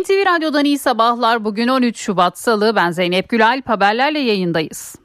NTV Radyo'dan iyi sabahlar. Bugün 13 Şubat Salı. Ben Zeynep Gülalp. Haberlerle yayındayız.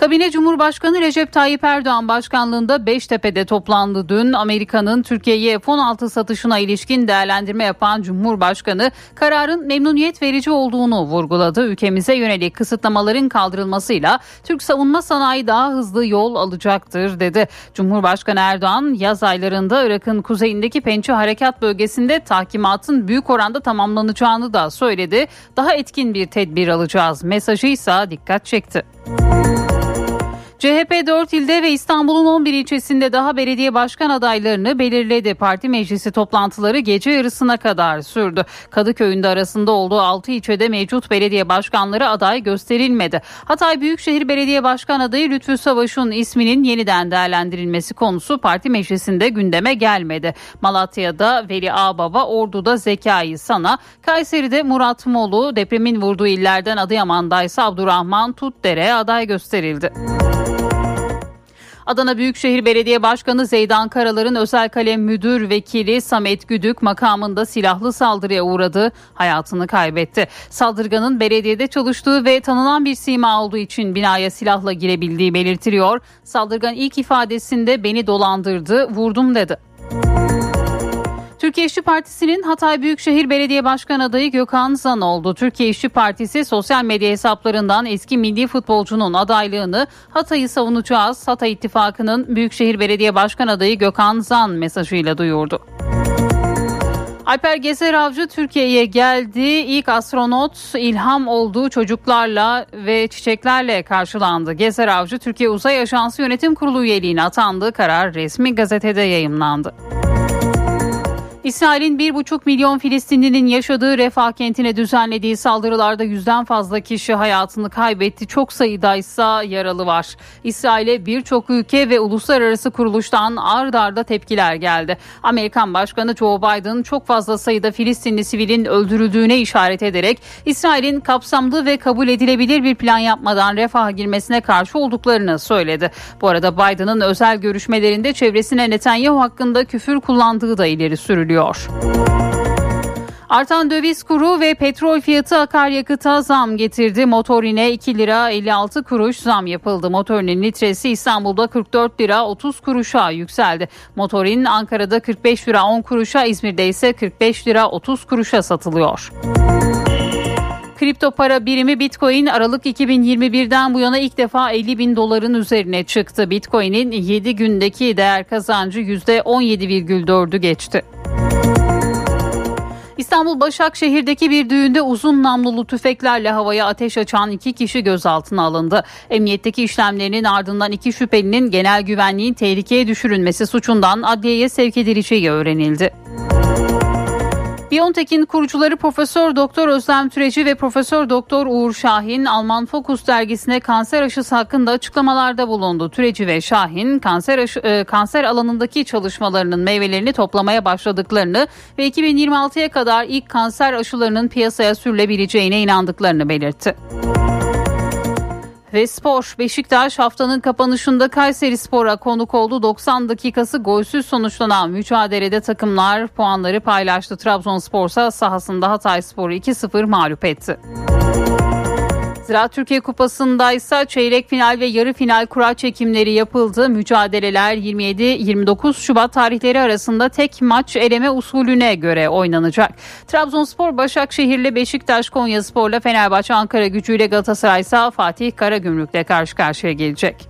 Kabine Cumhurbaşkanı Recep Tayyip Erdoğan başkanlığında Beştepe'de toplandı dün. Amerika'nın Türkiye'ye F-16 satışına ilişkin değerlendirme yapan Cumhurbaşkanı kararın memnuniyet verici olduğunu vurguladı. Ülkemize yönelik kısıtlamaların kaldırılmasıyla Türk savunma sanayi daha hızlı yol alacaktır dedi. Cumhurbaşkanı Erdoğan yaz aylarında Irak'ın kuzeyindeki Pençe Harekat Bölgesi'nde tahkimatın büyük oranda tamamlanacağını da söyledi. Daha etkin bir tedbir alacağız mesajı ise dikkat çekti. CHP 4 ilde ve İstanbul'un 11 ilçesinde daha belediye başkan adaylarını belirledi. Parti meclisi toplantıları gece yarısına kadar sürdü. Kadıköy'ün de arasında olduğu 6 ilçede mevcut belediye başkanları aday gösterilmedi. Hatay Büyükşehir Belediye Başkan adayı Lütfü Savaş'ın isminin yeniden değerlendirilmesi konusu parti meclisinde gündeme gelmedi. Malatya'da Veli Ağbaba, Ordu'da Zekai Sana, Kayseri'de Murat Molu, depremin vurduğu illerden Adıyaman'da ise Abdurrahman Tutdere aday gösterildi. Adana Büyükşehir Belediye Başkanı Zeydan Karalar'ın özel kalem müdür vekili Samet Güdük makamında silahlı saldırıya uğradı, hayatını kaybetti. Saldırganın belediyede çalıştığı ve tanınan bir sima olduğu için binaya silahla girebildiği belirtiliyor. Saldırgan ilk ifadesinde beni dolandırdı, vurdum dedi. Türkiye İşçi Partisi'nin Hatay Büyükşehir Belediye Başkan adayı Gökhan Zan oldu. Türkiye İşçi Partisi sosyal medya hesaplarından eski milli futbolcunun adaylığını Hatay'ı savunacağız. Hatay İttifakı'nın Büyükşehir Belediye Başkan adayı Gökhan Zan mesajıyla duyurdu. Alper Gezer Avcı Türkiye'ye geldi. İlk astronot ilham olduğu çocuklarla ve çiçeklerle karşılandı. Gezer Avcı Türkiye Uzay Ajansı Yönetim Kurulu üyeliğine atandı. Karar resmi gazetede yayımlandı. İsrail'in 1,5 milyon Filistinlinin yaşadığı Refah kentine düzenlediği saldırılarda yüzden fazla kişi hayatını kaybetti. Çok sayıda ise yaralı var. İsrail'e birçok ülke ve uluslararası kuruluştan ard arda tepkiler geldi. Amerikan Başkanı Joe Biden çok fazla sayıda Filistinli sivilin öldürüldüğüne işaret ederek İsrail'in kapsamlı ve kabul edilebilir bir plan yapmadan Refah'a girmesine karşı olduklarını söyledi. Bu arada Biden'ın özel görüşmelerinde çevresine Netanyahu hakkında küfür kullandığı da ileri sürülüyor sürüyor. Artan döviz kuru ve petrol fiyatı akaryakıta zam getirdi. Motorine 2 lira 56 kuruş zam yapıldı. Motorinin litresi İstanbul'da 44 lira 30 kuruşa yükseldi. Motorin Ankara'da 45 lira 10 kuruşa, İzmir'de ise 45 lira 30 kuruşa satılıyor. Kripto para birimi Bitcoin Aralık 2021'den bu yana ilk defa 50 bin doların üzerine çıktı. Bitcoin'in 7 gündeki değer kazancı %17,4'ü geçti. İstanbul Başakşehir'deki bir düğünde uzun namlulu tüfeklerle havaya ateş açan iki kişi gözaltına alındı. Emniyetteki işlemlerinin ardından iki şüphelinin genel güvenliğin tehlikeye düşürülmesi suçundan adliyeye sevk edileceği öğrenildi. Biontech'in kurucuları Profesör Doktor Özlem Türeci ve Profesör Doktor Uğur Şahin Alman Focus dergisine kanser aşısı hakkında açıklamalarda bulundu. Türeci ve Şahin kanser aşı, e, kanser alanındaki çalışmalarının meyvelerini toplamaya başladıklarını ve 2026'ya kadar ilk kanser aşılarının piyasaya sürülebileceğine inandıklarını belirtti. Ve spor Beşiktaş haftanın kapanışında Kayseri Spor'a konuk oldu. 90 dakikası golsüz sonuçlanan mücadelede takımlar puanları paylaştı. Trabzonspor ise sahasında Hatay Spor'u 2-0 mağlup etti. Ziraat Türkiye Kupası'nda ise çeyrek final ve yarı final kura çekimleri yapıldı. Mücadeleler 27-29 Şubat tarihleri arasında tek maç eleme usulüne göre oynanacak. Trabzonspor Başakşehir'le Beşiktaş Konyaspor'la Fenerbahçe Ankara gücüyle Galatasaray ise Fatih Karagümrük'le karşı karşıya gelecek.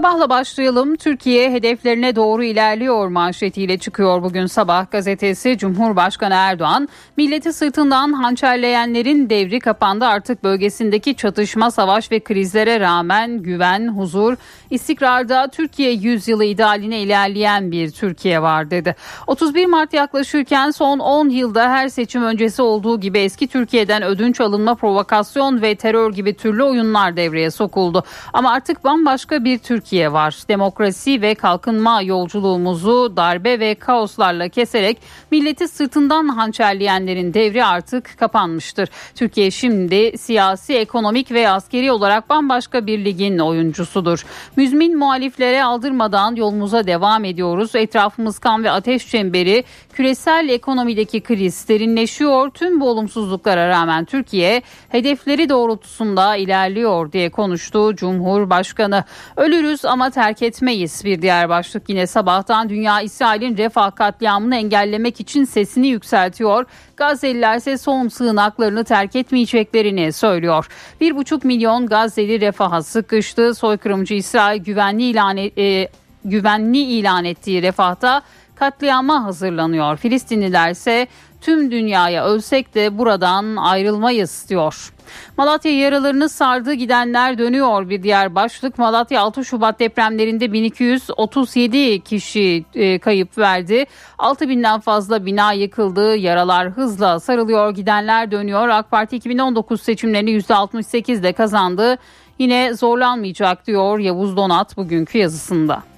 Sabahla başlayalım. Türkiye hedeflerine doğru ilerliyor manşetiyle çıkıyor bugün sabah gazetesi. Cumhurbaşkanı Erdoğan, milleti sırtından hançerleyenlerin devri kapandı. Artık bölgesindeki çatışma, savaş ve krizlere rağmen güven, huzur, istikrarda Türkiye yüzyılı idealine ilerleyen bir Türkiye var dedi. 31 Mart yaklaşırken son 10 yılda her seçim öncesi olduğu gibi eski Türkiye'den ödünç alınma, provokasyon ve terör gibi türlü oyunlar devreye sokuldu. Ama artık bambaşka bir Türkiye Türkiye var. Demokrasi ve kalkınma yolculuğumuzu darbe ve kaoslarla keserek milleti sırtından hançerleyenlerin devri artık kapanmıştır. Türkiye şimdi siyasi, ekonomik ve askeri olarak bambaşka bir ligin oyuncusudur. Müzmin muhaliflere aldırmadan yolumuza devam ediyoruz. Etrafımız kan ve ateş çemberi, küresel ekonomideki kriz derinleşiyor. Tüm bu olumsuzluklara rağmen Türkiye hedefleri doğrultusunda ilerliyor diye konuştu Cumhurbaşkanı. Ölürüz Ölürüz ama terk etmeyiz bir diğer başlık yine sabahtan dünya İsrail'in refah katliamını engellemek için sesini yükseltiyor. Gazze'liler ise son sığınaklarını terk etmeyeceklerini söylüyor. 1,5 milyon Gazze'li refaha sıkıştı. Soykırımcı İsrail güvenli ilan, e, güvenli ilan ettiği refahta katliama hazırlanıyor. Filistinliler ise tüm dünyaya ölsek de buradan ayrılmayız diyor. Malatya yaralarını sardı gidenler dönüyor bir diğer başlık. Malatya 6 Şubat depremlerinde 1237 kişi e, kayıp verdi. 6000'den fazla bina yıkıldı. Yaralar hızla sarılıyor gidenler dönüyor. AK Parti 2019 seçimlerini %68 de kazandı. Yine zorlanmayacak diyor Yavuz Donat bugünkü yazısında.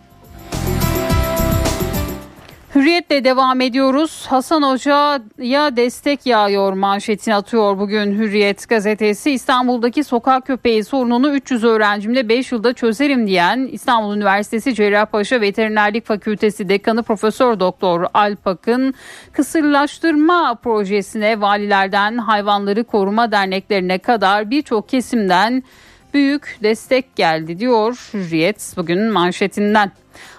Hürriyetle devam ediyoruz. Hasan Hoca'ya destek yağıyor manşetini atıyor bugün Hürriyet gazetesi. İstanbul'daki sokak köpeği sorununu 300 öğrencimle 5 yılda çözerim diyen İstanbul Üniversitesi Cerrahpaşa Veterinerlik Fakültesi Dekanı Profesör Doktor Alpak'ın kısırlaştırma projesine valilerden hayvanları koruma derneklerine kadar birçok kesimden büyük destek geldi diyor Hürriyet bugün manşetinden.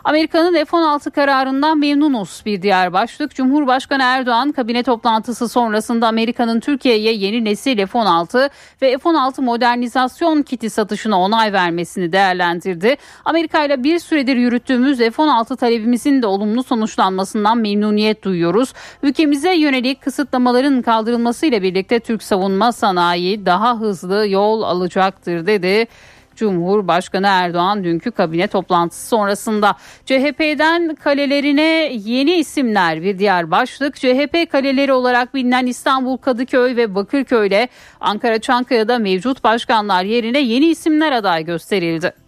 Amerika'nın F-16 kararından memnunuz bir diğer başlık. Cumhurbaşkanı Erdoğan kabine toplantısı sonrasında Amerika'nın Türkiye'ye yeni nesil F-16 ve F-16 modernizasyon kiti satışına onay vermesini değerlendirdi. Amerika ile bir süredir yürüttüğümüz F-16 talebimizin de olumlu sonuçlanmasından memnuniyet duyuyoruz. Ülkemize yönelik kısıtlamaların kaldırılmasıyla birlikte Türk savunma sanayi daha hızlı yol alacaktır dedi. Cumhurbaşkanı Erdoğan dünkü kabine toplantısı sonrasında CHP'den kalelerine yeni isimler bir diğer başlık. CHP kaleleri olarak bilinen İstanbul, Kadıköy ve Bakırköy'le Ankara Çankaya'da mevcut başkanlar yerine yeni isimler aday gösterildi.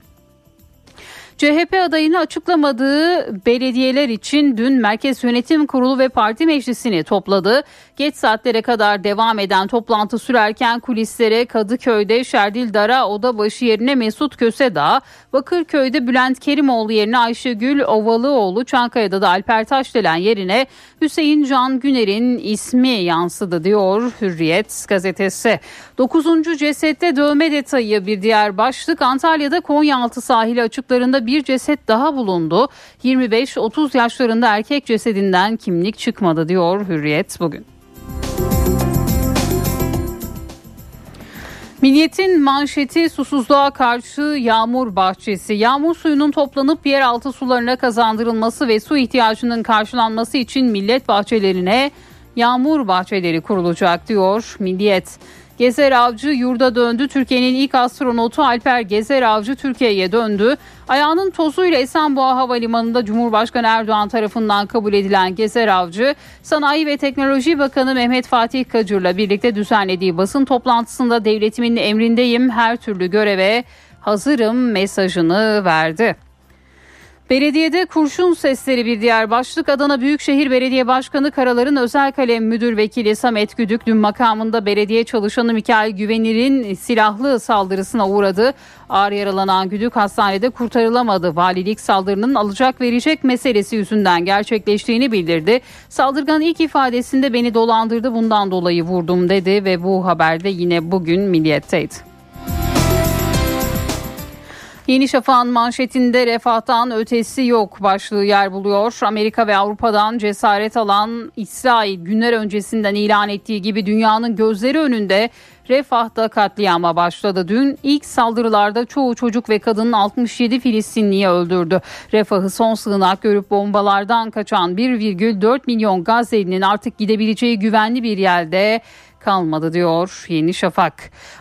CHP adayını açıklamadığı belediyeler için dün Merkez Yönetim Kurulu ve Parti Meclisi'ni topladı. Geç saatlere kadar devam eden toplantı sürerken kulislere Kadıköy'de Şerdil Dara Odabaşı yerine Mesut Kösedağ, Bakırköy'de Bülent Kerimoğlu yerine Ayşegül Ovalıoğlu, Çankaya'da da Alper Taşdelen yerine Hüseyin Can Güner'in ismi yansıdı diyor Hürriyet gazetesi. 9. cesette dövme detayı bir diğer başlık Antalya'da Konyaaltı sahili açıklarında bir ceset daha bulundu. 25-30 yaşlarında erkek cesedinden kimlik çıkmadı diyor Hürriyet bugün. Milliyet'in manşeti susuzluğa karşı yağmur bahçesi. Yağmur suyunun toplanıp yeraltı sularına kazandırılması ve su ihtiyacının karşılanması için millet bahçelerine yağmur bahçeleri kurulacak diyor Milliyet. Gezer Avcı yurda döndü. Türkiye'nin ilk astronotu Alper Gezer Avcı Türkiye'ye döndü. Ayağının tozuyla Esenboğa Havalimanı'nda Cumhurbaşkanı Erdoğan tarafından kabul edilen Gezer Avcı, Sanayi ve Teknoloji Bakanı Mehmet Fatih Kacır'la birlikte düzenlediği basın toplantısında devletimin emrindeyim, her türlü göreve hazırım mesajını verdi. Belediyede kurşun sesleri bir diğer başlık. Adana Büyükşehir Belediye Başkanı Karalar'ın özel kalem müdür vekili Samet Güdük dün makamında belediye çalışanı Mikail Güvenir'in silahlı saldırısına uğradı. Ağır yaralanan Güdük hastanede kurtarılamadı. Valilik saldırının alacak verecek meselesi yüzünden gerçekleştiğini bildirdi. Saldırgan ilk ifadesinde beni dolandırdı bundan dolayı vurdum dedi ve bu haberde yine bugün milliyetteydi. Yeni Şafak'ın manşetinde refahtan ötesi yok başlığı yer buluyor. Amerika ve Avrupa'dan cesaret alan İsrail günler öncesinden ilan ettiği gibi dünyanın gözleri önünde Refah'ta katliama başladı. Dün ilk saldırılarda çoğu çocuk ve kadının 67 Filistinliyi öldürdü. Refah'ı son sığınak görüp bombalardan kaçan 1,4 milyon Gazze'linin artık gidebileceği güvenli bir yerde kalmadı diyor Yeni Şafak.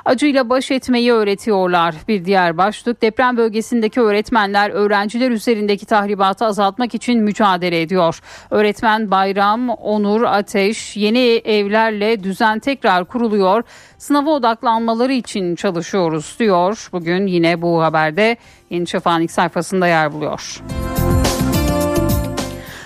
Acıyla baş etmeyi öğretiyorlar. Bir diğer başlık deprem bölgesindeki öğretmenler öğrenciler üzerindeki tahribatı azaltmak için mücadele ediyor. Öğretmen Bayram, Onur, Ateş yeni evlerle düzen tekrar kuruluyor. Sınava odaklanmaları için çalışıyoruz diyor. Bugün yine bu haberde Yeni Şafak'ın ilk sayfasında yer buluyor.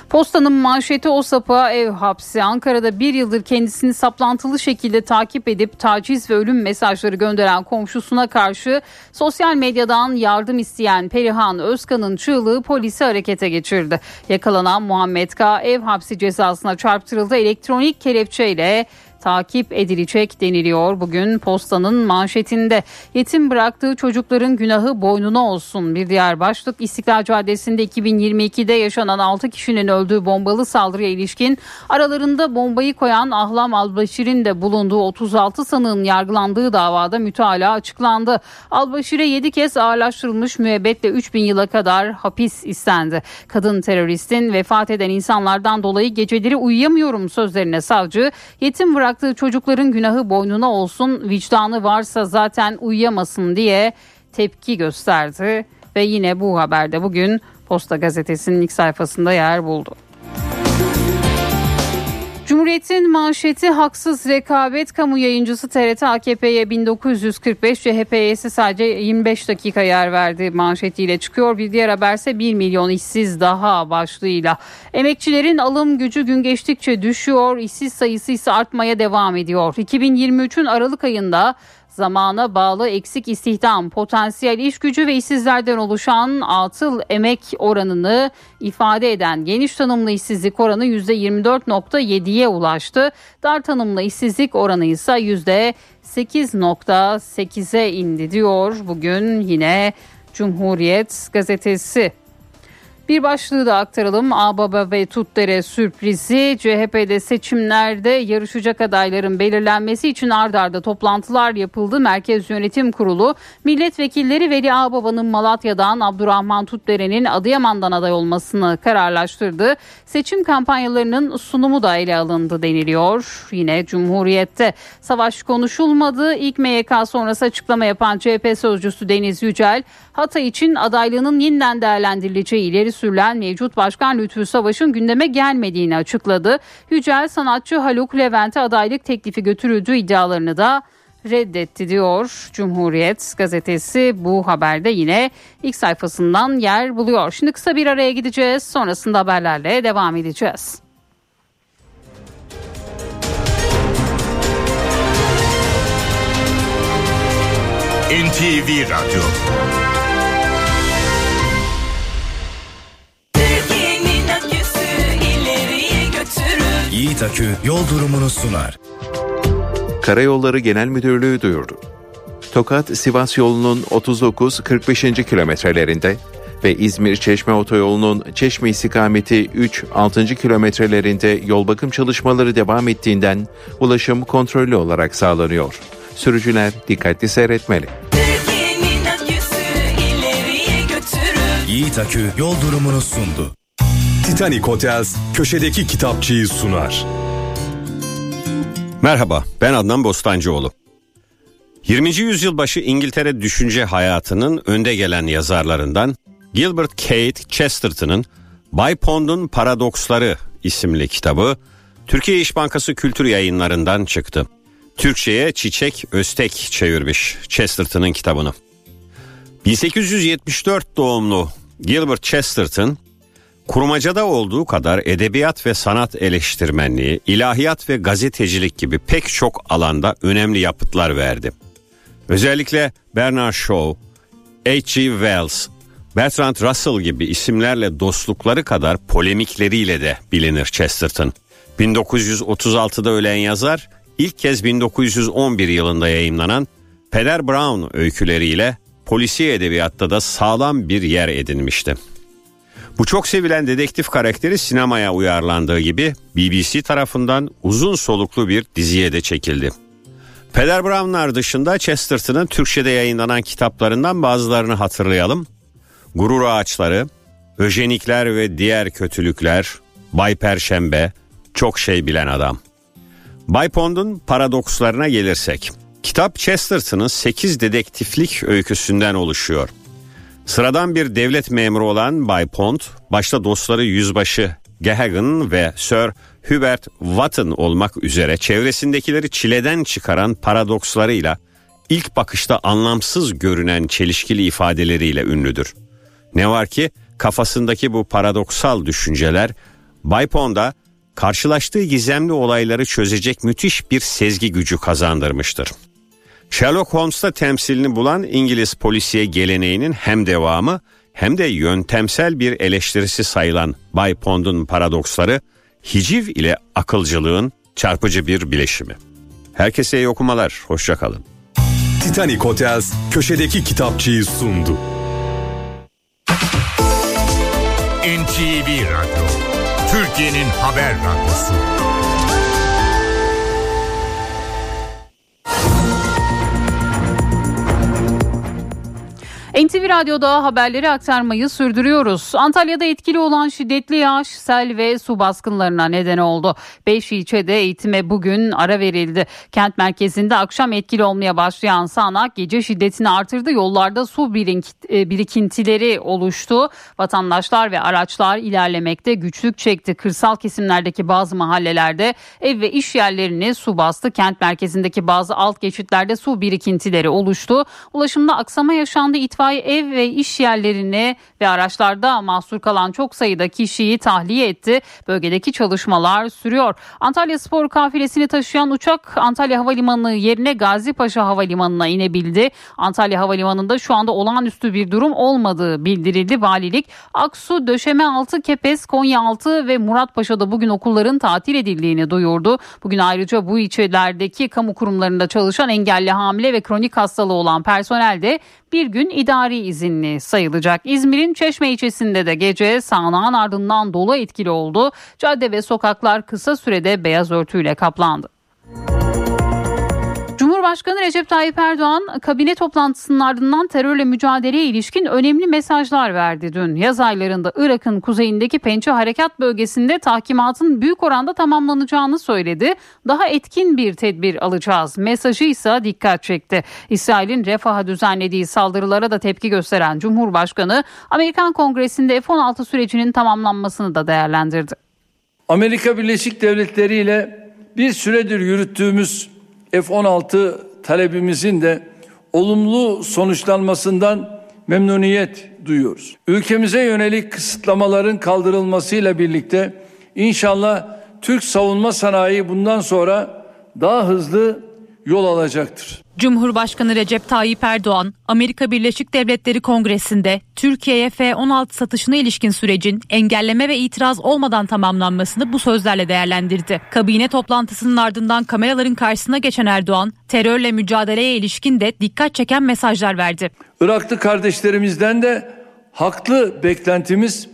Postanın manşeti o sapığa ev hapsi. Ankara'da bir yıldır kendisini saplantılı şekilde takip edip taciz ve ölüm mesajları gönderen komşusuna karşı sosyal medyadan yardım isteyen Perihan Özkan'ın çığlığı polisi harekete geçirdi. Yakalanan Muhammed K. ev hapsi cezasına çarptırıldı. Elektronik kelepçeyle takip edilecek deniliyor bugün postanın manşetinde. Yetim bıraktığı çocukların günahı boynuna olsun. Bir diğer başlık İstiklal Caddesi'nde 2022'de yaşanan 6 kişinin öldüğü bombalı saldırıya ilişkin aralarında bombayı koyan Ahlam Albaşir'in de bulunduğu 36 sanığın yargılandığı davada mütalaa açıklandı. Albaşir'e 7 kez ağırlaştırılmış müebbetle 3000 yıla kadar hapis istendi. Kadın teröristin vefat eden insanlardan dolayı geceleri uyuyamıyorum sözlerine savcı yetim bırak bıraktığı çocukların günahı boynuna olsun vicdanı varsa zaten uyuyamasın diye tepki gösterdi ve yine bu haberde bugün Posta Gazetesi'nin ilk sayfasında yer buldu. Cumhuriyet'in manşeti haksız rekabet kamu yayıncısı TRT AKP'ye 1945 CHP'ye ise sadece 25 dakika yer verdi manşetiyle çıkıyor. Bir diğer haberse 1 milyon işsiz daha başlığıyla. Emekçilerin alım gücü gün geçtikçe düşüyor, işsiz sayısı ise artmaya devam ediyor. 2023'ün Aralık ayında zamana bağlı eksik istihdam, potansiyel iş gücü ve işsizlerden oluşan atıl emek oranını ifade eden geniş tanımlı işsizlik oranı %24.7'ye ulaştı. Dar tanımlı işsizlik oranı ise %8.8'e indi diyor bugün yine Cumhuriyet gazetesi. Bir başlığı da aktaralım. Ağbaba ve Tutdere sürprizi CHP'de seçimlerde yarışacak adayların belirlenmesi için ard arda toplantılar yapıldı. Merkez Yönetim Kurulu milletvekilleri Veli Ağbaba'nın Malatya'dan Abdurrahman Tutdere'nin Adıyaman'dan aday olmasını kararlaştırdı. Seçim kampanyalarının sunumu da ele alındı deniliyor. Yine Cumhuriyet'te savaş konuşulmadı. İlk MYK sonrası açıklama yapan CHP sözcüsü Deniz Yücel Hatay için adaylığının yeniden değerlendirileceği ileri sürülen mevcut Başkan Lütfü Savaş'ın gündeme gelmediğini açıkladı. Yücel sanatçı Haluk Levent'e adaylık teklifi götürüldüğü iddialarını da reddetti diyor Cumhuriyet gazetesi bu haberde yine ilk sayfasından yer buluyor. Şimdi kısa bir araya gideceğiz sonrasında haberlerle devam edeceğiz. NTV Radyo Yiğit Akü yol durumunu sunar. Karayolları Genel Müdürlüğü duyurdu. Tokat-Sivas yolunun 39-45. kilometrelerinde ve İzmir-Çeşme otoyolunun Çeşme istikameti 3-6. kilometrelerinde yol bakım çalışmaları devam ettiğinden ulaşım kontrollü olarak sağlanıyor. Sürücüler dikkatli seyretmeli. Yiğit Akü yol durumunu sundu. Titanic Hotels köşedeki kitapçıyı sunar. Merhaba, ben Adnan Bostancıoğlu. 20. yüzyıl başı İngiltere düşünce hayatının önde gelen yazarlarından Gilbert Kate Chesterton'ın Bay Pond'un Paradoksları isimli kitabı Türkiye İş Bankası Kültür Yayınlarından çıktı. Türkçe'ye Çiçek Öztek çevirmiş Chesterton'ın kitabını. 1874 doğumlu Gilbert Chesterton Kurmacada olduğu kadar edebiyat ve sanat eleştirmenliği, ilahiyat ve gazetecilik gibi pek çok alanda önemli yapıtlar verdi. Özellikle Bernard Shaw, H.G. Wells, Bertrand Russell gibi isimlerle dostlukları kadar polemikleriyle de bilinir Chesterton. 1936'da ölen yazar ilk kez 1911 yılında yayımlanan Peder Brown öyküleriyle polisiye edebiyatta da sağlam bir yer edinmişti. Bu çok sevilen dedektif karakteri sinemaya uyarlandığı gibi BBC tarafından uzun soluklu bir diziye de çekildi. Peder Brown'lar dışında Chesterton'ın Türkçe'de yayınlanan kitaplarından bazılarını hatırlayalım. Gurur Ağaçları, Öjenikler ve Diğer Kötülükler, Bay Perşembe, Çok Şey Bilen Adam. Bay Pond'un paradokslarına gelirsek. Kitap Chesterton'ın 8 dedektiflik öyküsünden oluşuyor. Sıradan bir devlet memuru olan Bay Pond, başta dostları yüzbaşı Gahagan ve Sir Hubert Wotton olmak üzere çevresindekileri çileden çıkaran paradokslarıyla ilk bakışta anlamsız görünen çelişkili ifadeleriyle ünlüdür. Ne var ki kafasındaki bu paradoksal düşünceler Bay Pond'a karşılaştığı gizemli olayları çözecek müthiş bir sezgi gücü kazandırmıştır. Sherlock Holmes'ta temsilini bulan İngiliz polisiye geleneğinin hem devamı hem de yöntemsel bir eleştirisi sayılan Bay Pond'un paradoksları hiciv ile akılcılığın çarpıcı bir bileşimi. Herkese iyi okumalar, hoşçakalın. Titanic Hotels köşedeki kitapçıyı sundu. NTV Radyo, Türkiye'nin haber radyosu. NTV Radyo'da haberleri aktarmayı sürdürüyoruz. Antalya'da etkili olan şiddetli yağış, sel ve su baskınlarına neden oldu. 5 ilçede eğitime bugün ara verildi. Kent merkezinde akşam etkili olmaya başlayan sağanak gece şiddetini artırdı. Yollarda su e, birikintileri oluştu. Vatandaşlar ve araçlar ilerlemekte güçlük çekti. Kırsal kesimlerdeki bazı mahallelerde ev ve iş yerlerini su bastı. Kent merkezindeki bazı alt geçitlerde su birikintileri oluştu. Ulaşımda aksama yaşandı. İtfaiye itfaiye ev ve iş yerlerine ve araçlarda mahsur kalan çok sayıda kişiyi tahliye etti. Bölgedeki çalışmalar sürüyor. Antalya Spor kafilesini taşıyan uçak Antalya Havalimanı yerine Gazi Paşa Havalimanı'na inebildi. Antalya Havalimanı'nda şu anda olağanüstü bir durum olmadığı bildirildi. Valilik Aksu, Döşeme Altı, Kepez, Konya Altı ve Muratpaşa'da bugün okulların tatil edildiğini duyurdu. Bugün ayrıca bu ilçelerdeki kamu kurumlarında çalışan engelli hamile ve kronik hastalığı olan personel de bir gün idari izinli sayılacak. İzmir'in Çeşme ilçesinde de gece sağanağın ardından dolu etkili oldu. Cadde ve sokaklar kısa sürede beyaz örtüyle kaplandı. Cumhurbaşkanı Recep Tayyip Erdoğan kabine toplantısının ardından terörle mücadeleye ilişkin önemli mesajlar verdi dün. Yaz aylarında Irak'ın kuzeyindeki Pençe Harekat Bölgesi'nde tahkimatın büyük oranda tamamlanacağını söyledi. Daha etkin bir tedbir alacağız. Mesajı ise dikkat çekti. İsrail'in Refah'a düzenlediği saldırılara da tepki gösteren Cumhurbaşkanı Amerikan Kongresi'nde F-16 sürecinin tamamlanmasını da değerlendirdi. Amerika Birleşik Devletleri ile bir süredir yürüttüğümüz F-16 talebimizin de olumlu sonuçlanmasından memnuniyet duyuyoruz. Ülkemize yönelik kısıtlamaların kaldırılmasıyla birlikte inşallah Türk savunma sanayi bundan sonra daha hızlı yol alacaktır. Cumhurbaşkanı Recep Tayyip Erdoğan, Amerika Birleşik Devletleri Kongresi'nde Türkiye'ye F-16 satışına ilişkin sürecin engelleme ve itiraz olmadan tamamlanmasını bu sözlerle değerlendirdi. Kabine toplantısının ardından kameraların karşısına geçen Erdoğan, terörle mücadeleye ilişkin de dikkat çeken mesajlar verdi. Iraklı kardeşlerimizden de haklı beklentimiz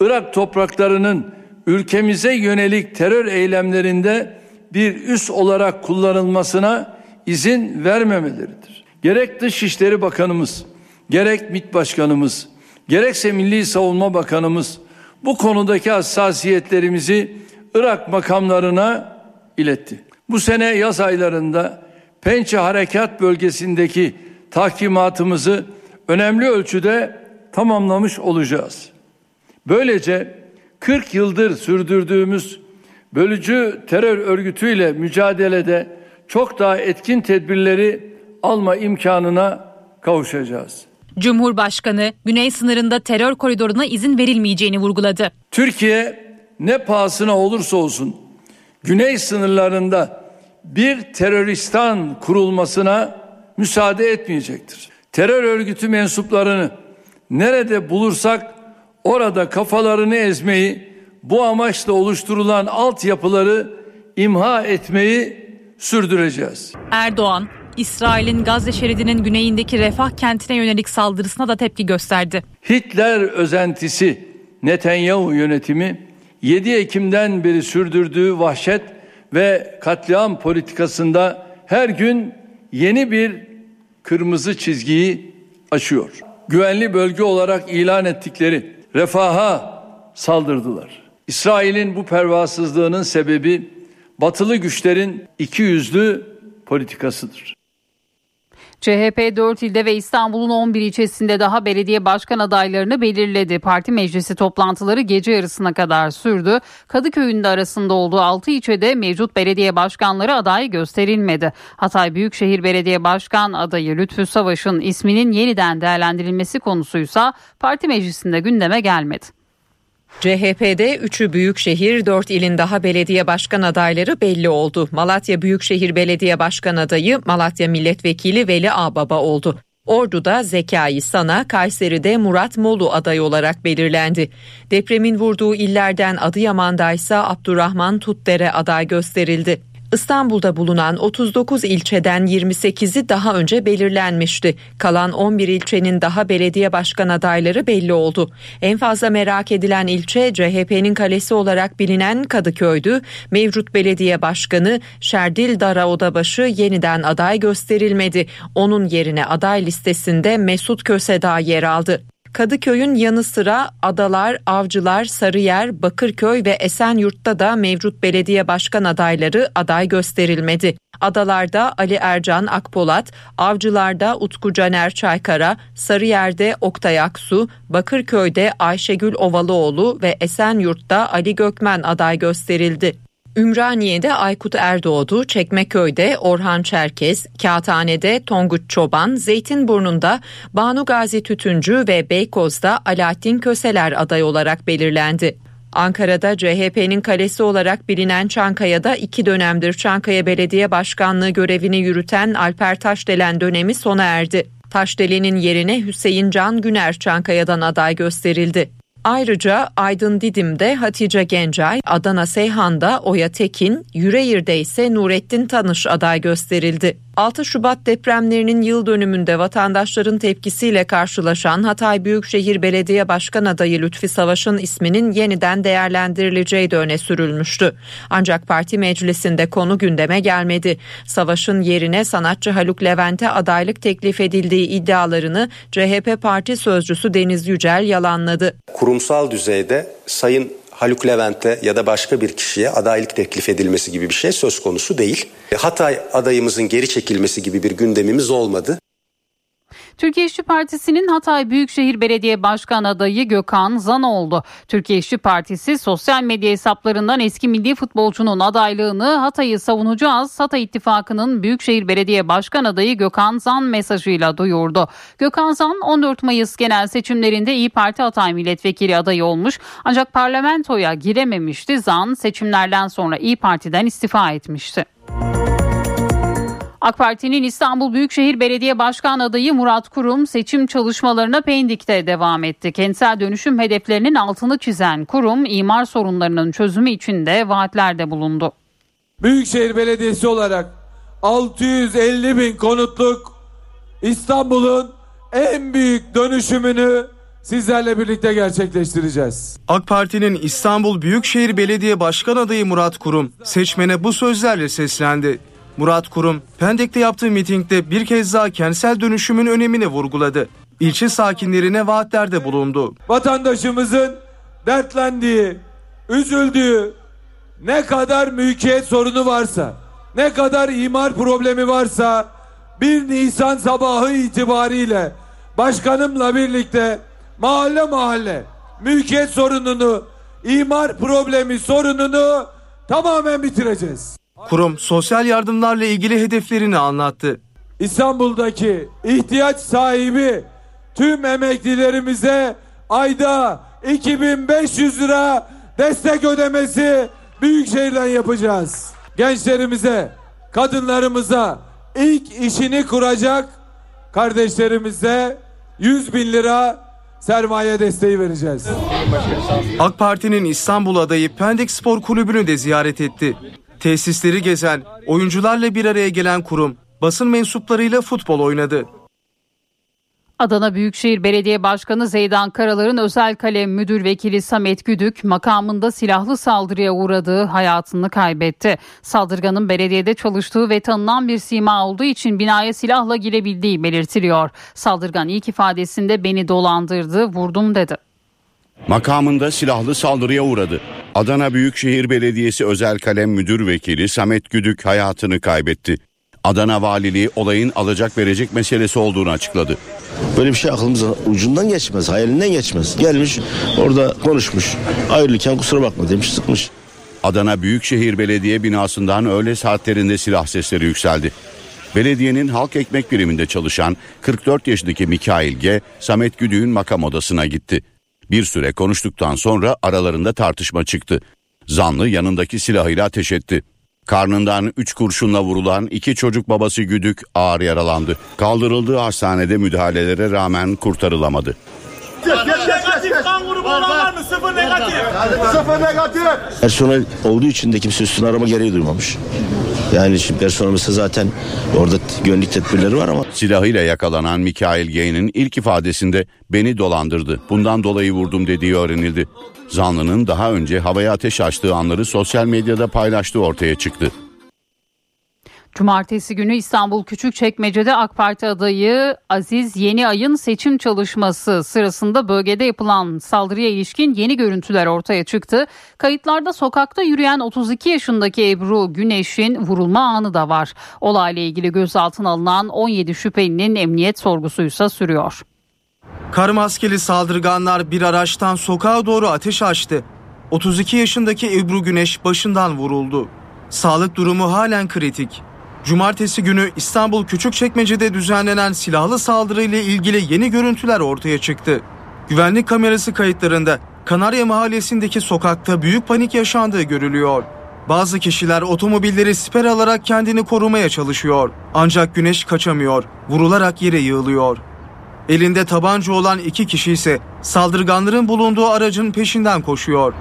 Irak topraklarının ülkemize yönelik terör eylemlerinde bir üs olarak kullanılmasına izin vermemeleridir. Gerek Dışişleri Bakanımız, gerek MİT Başkanımız, gerekse Milli Savunma Bakanımız bu konudaki hassasiyetlerimizi Irak makamlarına iletti. Bu sene yaz aylarında Pençe Harekat Bölgesi'ndeki tahkimatımızı önemli ölçüde tamamlamış olacağız. Böylece 40 yıldır sürdürdüğümüz bölücü terör örgütüyle mücadelede çok daha etkin tedbirleri alma imkanına kavuşacağız. Cumhurbaşkanı Güney sınırında terör koridoruna izin verilmeyeceğini vurguladı. Türkiye ne pahasına olursa olsun Güney sınırlarında bir teröristan kurulmasına müsaade etmeyecektir. Terör örgütü mensuplarını nerede bulursak orada kafalarını ezmeyi, bu amaçla oluşturulan altyapıları imha etmeyi sürdüreceğiz. Erdoğan İsrail'in Gazze şeridinin güneyindeki Refah kentine yönelik saldırısına da tepki gösterdi. Hitler özentisi Netanyahu yönetimi 7 Ekim'den beri sürdürdüğü vahşet ve katliam politikasında her gün yeni bir kırmızı çizgiyi aşıyor. Güvenli bölge olarak ilan ettikleri refaha saldırdılar. İsrail'in bu pervasızlığının sebebi batılı güçlerin iki yüzlü politikasıdır. CHP 4 ilde ve İstanbul'un 11 ilçesinde daha belediye başkan adaylarını belirledi. Parti meclisi toplantıları gece yarısına kadar sürdü. Kadıköy'ün de arasında olduğu 6 ilçede mevcut belediye başkanları aday gösterilmedi. Hatay Büyükşehir Belediye Başkan adayı Lütfü Savaş'ın isminin yeniden değerlendirilmesi konusuysa parti meclisinde gündeme gelmedi. CHP'de 3'ü büyükşehir, 4 ilin daha belediye başkan adayları belli oldu. Malatya Büyükşehir Belediye Başkan adayı Malatya Milletvekili Veli Ağbaba oldu. Ordu'da Zekai Sana, Kayseri'de Murat Molu aday olarak belirlendi. Depremin vurduğu illerden Adıyaman'da ise Abdurrahman Tutdere aday gösterildi. İstanbul'da bulunan 39 ilçeden 28'i daha önce belirlenmişti. Kalan 11 ilçenin daha belediye başkan adayları belli oldu. En fazla merak edilen ilçe CHP'nin kalesi olarak bilinen Kadıköy'dü. Mevcut belediye başkanı Şerdil Dara Odabaşı yeniden aday gösterilmedi. Onun yerine aday listesinde Mesut Köseda yer aldı. Kadıköy'ün yanı sıra Adalar, Avcılar, Sarıyer, Bakırköy ve Esenyurt'ta da mevcut belediye başkan adayları aday gösterilmedi. Adalarda Ali Ercan Akpolat, Avcılar'da Utku Caner Çaykara, Sarıyer'de Oktay Aksu, Bakırköy'de Ayşegül Ovalıoğlu ve Esenyurt'ta Ali Gökmen aday gösterildi. Ümraniye'de Aykut Erdoğdu, Çekmeköy'de Orhan Çerkez, Kağıthane'de Tonguç Çoban, Zeytinburnu'nda Banu Gazi Tütüncü ve Beykoz'da Alaaddin Köseler aday olarak belirlendi. Ankara'da CHP'nin kalesi olarak bilinen Çankaya'da iki dönemdir Çankaya Belediye Başkanlığı görevini yürüten Alper Taşdelen dönemi sona erdi. Taşdelen'in yerine Hüseyin Can Güner Çankaya'dan aday gösterildi. Ayrıca Aydın Didim'de Hatice Gencay, Adana Seyhan'da Oya Tekin, Yüreğir'de ise Nurettin Tanış aday gösterildi. 6 Şubat depremlerinin yıl dönümünde vatandaşların tepkisiyle karşılaşan Hatay Büyükşehir Belediye Başkan adayı Lütfi Savaş'ın isminin yeniden değerlendirileceği de öne sürülmüştü. Ancak parti meclisinde konu gündeme gelmedi. Savaş'ın yerine sanatçı Haluk Levent'e adaylık teklif edildiği iddialarını CHP parti sözcüsü Deniz Yücel yalanladı. Kurumsal düzeyde Sayın Haluk Levent'e ya da başka bir kişiye adaylık teklif edilmesi gibi bir şey söz konusu değil. Hatay adayımızın geri çekilmesi gibi bir gündemimiz olmadı. Türkiye İşçi Partisi'nin Hatay Büyükşehir Belediye Başkan adayı Gökhan Zan oldu. Türkiye İşçi Partisi sosyal medya hesaplarından eski milli futbolcunun adaylığını Hatay'ı savunacağız. Hatay İttifakı'nın Büyükşehir Belediye Başkan adayı Gökhan Zan mesajıyla duyurdu. Gökhan Zan 14 Mayıs genel seçimlerinde İyi Parti Hatay Milletvekili adayı olmuş ancak parlamentoya girememişti. Zan seçimlerden sonra İyi Parti'den istifa etmişti. AK Parti'nin İstanbul Büyükşehir Belediye Başkan adayı Murat Kurum seçim çalışmalarına Pendik'te devam etti. Kentsel dönüşüm hedeflerinin altını çizen Kurum imar sorunlarının çözümü için de vaatlerde bulundu. Büyükşehir Belediyesi olarak 650 bin konutluk İstanbul'un en büyük dönüşümünü sizlerle birlikte gerçekleştireceğiz. AK Parti'nin İstanbul Büyükşehir Belediye Başkan adayı Murat Kurum seçmene bu sözlerle seslendi. Murat Kurum, Pendik'te yaptığı mitingde bir kez daha kentsel dönüşümün önemini vurguladı. İlçe sakinlerine vaatlerde bulundu. Vatandaşımızın dertlendiği, üzüldüğü ne kadar mülkiyet sorunu varsa, ne kadar imar problemi varsa 1 Nisan sabahı itibariyle başkanımla birlikte mahalle mahalle mülkiyet sorununu, imar problemi sorununu tamamen bitireceğiz. Kurum sosyal yardımlarla ilgili hedeflerini anlattı. İstanbul'daki ihtiyaç sahibi tüm emeklilerimize ayda 2500 lira destek ödemesi Büyükşehir'den yapacağız. Gençlerimize, kadınlarımıza ilk işini kuracak kardeşlerimize 100 bin lira sermaye desteği vereceğiz. AK Parti'nin İstanbul adayı Pendik Spor Kulübü'nü de ziyaret etti. Tesisleri gezen, oyuncularla bir araya gelen kurum, basın mensuplarıyla futbol oynadı. Adana Büyükşehir Belediye Başkanı Zeydan Karalar'ın özel kalem müdür vekili Samet Güdük makamında silahlı saldırıya uğradığı hayatını kaybetti. Saldırganın belediyede çalıştığı ve tanınan bir sima olduğu için binaya silahla girebildiği belirtiliyor. Saldırgan ilk ifadesinde beni dolandırdı, vurdum dedi. Makamında silahlı saldırıya uğradı. Adana Büyükşehir Belediyesi Özel Kalem Müdür Vekili Samet Güdük hayatını kaybetti. Adana Valiliği olayın alacak verecek meselesi olduğunu açıkladı. Böyle bir şey aklımızın ucundan geçmez, hayalinden geçmez. Gelmiş orada konuşmuş. Ayrılırken kusura bakma demiş sıkmış. Adana Büyükşehir Belediye binasından öğle saatlerinde silah sesleri yükseldi. Belediyenin halk ekmek biriminde çalışan 44 yaşındaki Mikail G. Samet Güdüğün makam odasına gitti. Bir süre konuştuktan sonra aralarında tartışma çıktı. Zanlı yanındaki silahıyla ateş etti. Karnından 3 kurşunla vurulan iki çocuk babası Güdük ağır yaralandı. Kaldırıldığı hastanede müdahalelere rağmen kurtarılamadı. Personel olduğu için de kimse üstüne arama gereği duymamış. Yani şimdi personelimiz zaten orada güvenlik tedbirleri var ama. Silahıyla yakalanan Mikail G'nin ilk ifadesinde beni dolandırdı. Bundan dolayı vurdum dediği öğrenildi. Zanlının daha önce havaya ateş açtığı anları sosyal medyada paylaştığı ortaya çıktı. Cumartesi günü İstanbul Küçükçekmece'de AK Parti adayı Aziz Yeniay'ın seçim çalışması sırasında bölgede yapılan saldırıya ilişkin yeni görüntüler ortaya çıktı. Kayıtlarda sokakta yürüyen 32 yaşındaki Ebru Güneş'in vurulma anı da var. Olayla ilgili gözaltına alınan 17 şüphelinin emniyet sorgusuysa sürüyor. Kar maskeli saldırganlar bir araçtan sokağa doğru ateş açtı. 32 yaşındaki Ebru Güneş başından vuruldu. Sağlık durumu halen kritik. Cumartesi günü İstanbul Küçükçekmece'de düzenlenen silahlı saldırıyla ilgili yeni görüntüler ortaya çıktı. Güvenlik kamerası kayıtlarında Kanarya Mahallesi'ndeki sokakta büyük panik yaşandığı görülüyor. Bazı kişiler otomobilleri siper alarak kendini korumaya çalışıyor. Ancak güneş kaçamıyor, vurularak yere yığılıyor. Elinde tabanca olan iki kişi ise saldırganların bulunduğu aracın peşinden koşuyor.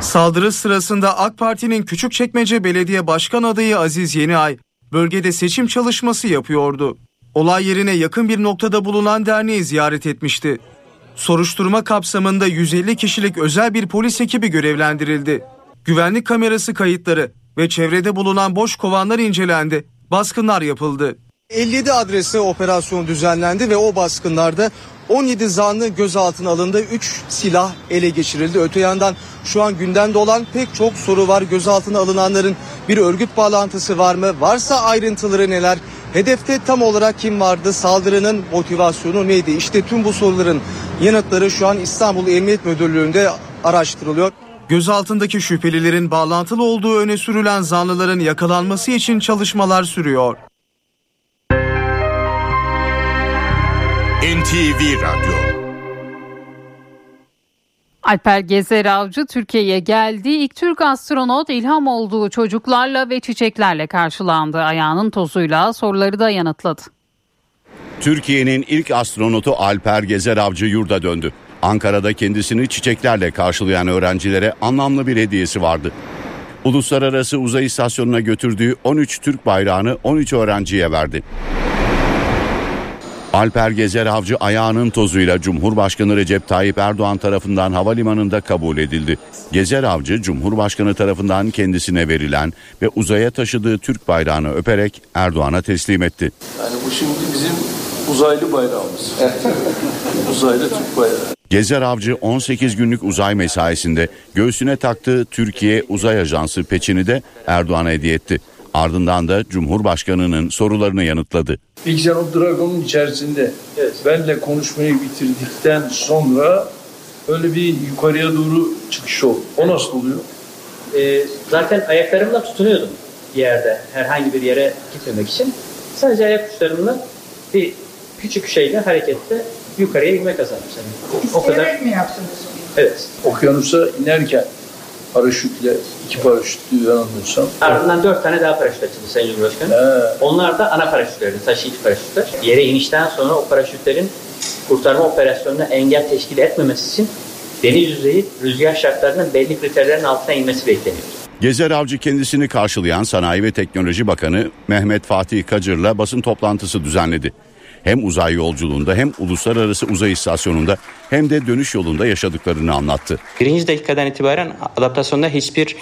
Saldırı sırasında AK Parti'nin Küçükçekmece Belediye Başkan adayı Aziz Yeniay bölgede seçim çalışması yapıyordu. Olay yerine yakın bir noktada bulunan derneği ziyaret etmişti. Soruşturma kapsamında 150 kişilik özel bir polis ekibi görevlendirildi. Güvenlik kamerası kayıtları ve çevrede bulunan boş kovanlar incelendi. Baskınlar yapıldı. 57 adrese operasyon düzenlendi ve o baskınlarda 17 zanlı gözaltına alındı. 3 silah ele geçirildi. Öte yandan şu an gündemde olan pek çok soru var. Gözaltına alınanların bir örgüt bağlantısı var mı? Varsa ayrıntıları neler? Hedefte tam olarak kim vardı? Saldırının motivasyonu neydi? İşte tüm bu soruların yanıtları şu an İstanbul Emniyet Müdürlüğü'nde araştırılıyor. Gözaltındaki şüphelilerin bağlantılı olduğu öne sürülen zanlıların yakalanması için çalışmalar sürüyor. NTV Radyo Alper Gezer Avcı Türkiye'ye geldi. İlk Türk astronot ilham olduğu çocuklarla ve çiçeklerle karşılandı. Ayağının tozuyla soruları da yanıtladı. Türkiye'nin ilk astronotu Alper Gezer Avcı yurda döndü. Ankara'da kendisini çiçeklerle karşılayan öğrencilere anlamlı bir hediyesi vardı. Uluslararası Uzay İstasyonu'na götürdüğü 13 Türk bayrağını 13 öğrenciye verdi. Alper Gezer Avcı ayağının tozuyla Cumhurbaşkanı Recep Tayyip Erdoğan tarafından havalimanında kabul edildi. Gezer Avcı Cumhurbaşkanı tarafından kendisine verilen ve uzaya taşıdığı Türk bayrağını öperek Erdoğan'a teslim etti. Yani bu şimdi bizim uzaylı bayrağımız. uzaylı Türk bayrağı. Gezer Avcı 18 günlük uzay mesaisinde göğsüne taktığı Türkiye Uzay Ajansı peçini de Erdoğan'a hediye etti. Ardından da Cumhurbaşkanı'nın sorularını yanıtladı. İlk o Dragon'un içerisinde benle konuşmayı bitirdikten sonra öyle bir yukarıya doğru çıkış oldu. O nasıl oluyor? Ee, zaten ayaklarımla tutunuyordum bir yerde herhangi bir yere gitmemek için. Sadece ayak uçlarımla bir küçük şeyle hareketle yukarıya inme kazandım. Yani. O kadar. mi yaptınız? Evet. Okyanusa inerken paraşütle iki paraşütlü yanılmıyorsam. Ardından dört tane daha paraşüt açıldı Sayın Cumhurbaşkanı. Onlar da ana paraşütlerdi, taşıyıcı paraşütler. Yere inişten sonra o paraşütlerin kurtarma operasyonuna engel teşkil etmemesi için deniz yüzeyi rüzgar şartlarının belli kriterlerin altına inmesi bekleniyor. Gezer Avcı kendisini karşılayan Sanayi ve Teknoloji Bakanı Mehmet Fatih Kacır'la basın toplantısı düzenledi. Hem uzay yolculuğunda hem uluslararası uzay istasyonunda hem de dönüş yolunda yaşadıklarını anlattı. Birinci dakikadan itibaren adaptasyonda hiçbir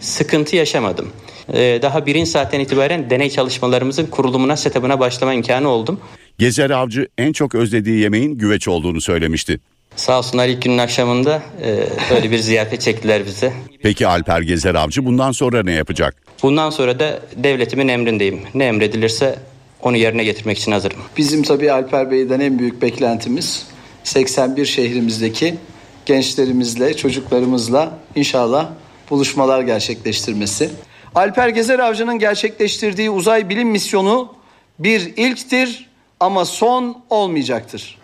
sıkıntı yaşamadım. Ee, daha birinci saatten itibaren deney çalışmalarımızın kurulumuna, setup'ına başlama imkanı oldum. Gezer Avcı en çok özlediği yemeğin güveç olduğunu söylemişti. Sağ olsunlar ilk günün akşamında e, böyle bir ziyafet çektiler bize. Peki Alper Gezer Avcı bundan sonra ne yapacak? Bundan sonra da devletimin emrindeyim. Ne emredilirse onu yerine getirmek için hazırım. Bizim tabii Alper Bey'den en büyük beklentimiz 81 şehrimizdeki gençlerimizle, çocuklarımızla inşallah buluşmalar gerçekleştirmesi. Alper Gezer Avcı'nın gerçekleştirdiği uzay bilim misyonu bir ilktir ama son olmayacaktır.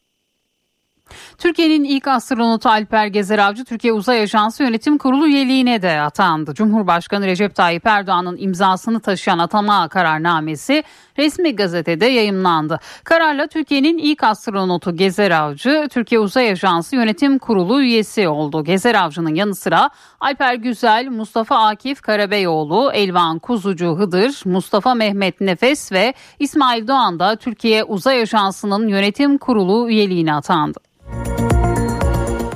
Türkiye'nin ilk astronotu Alper Gezer Avcı Türkiye Uzay Ajansı Yönetim Kurulu üyeliğine de atandı. Cumhurbaşkanı Recep Tayyip Erdoğan'ın imzasını taşıyan atama kararnamesi resmi gazetede yayımlandı. Kararla Türkiye'nin ilk astronotu Gezer Avcı Türkiye Uzay Ajansı Yönetim Kurulu üyesi oldu. Gezer Avcı'nın yanı sıra Alper Güzel, Mustafa Akif Karabeyoğlu, Elvan Kuzucu Hıdır, Mustafa Mehmet Nefes ve İsmail Doğan da Türkiye Uzay Ajansı'nın yönetim kurulu üyeliğine atandı.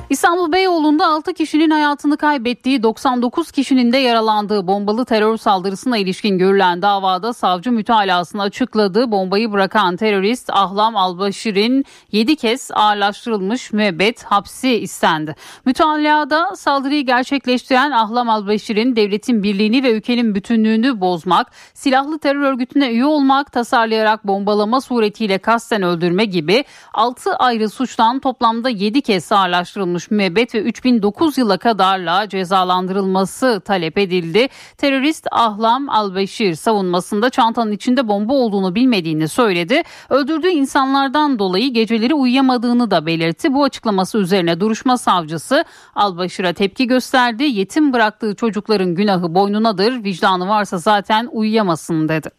İstanbul Beyoğlu'nda 6 kişinin hayatını kaybettiği 99 kişinin de yaralandığı bombalı terör saldırısına ilişkin görülen davada savcı mütalasını açıkladı. Bombayı bırakan terörist Ahlam Albaşir'in 7 kez ağırlaştırılmış müebbet hapsi istendi. Mütalada saldırıyı gerçekleştiren Ahlam Albaşir'in devletin birliğini ve ülkenin bütünlüğünü bozmak, silahlı terör örgütüne üye olmak, tasarlayarak bombalama suretiyle kasten öldürme gibi 6 ayrı suçtan toplamda 7 kez ağırlaştırılmış müebbet ve 3009 yıla kadarla cezalandırılması talep edildi. Terörist Ahlam Albeşir savunmasında çantanın içinde bomba olduğunu bilmediğini söyledi. Öldürdüğü insanlardan dolayı geceleri uyuyamadığını da belirtti. Bu açıklaması üzerine duruşma savcısı Albaşir'e tepki gösterdi. Yetim bıraktığı çocukların günahı boynunadır. Vicdanı varsa zaten uyuyamasın dedi.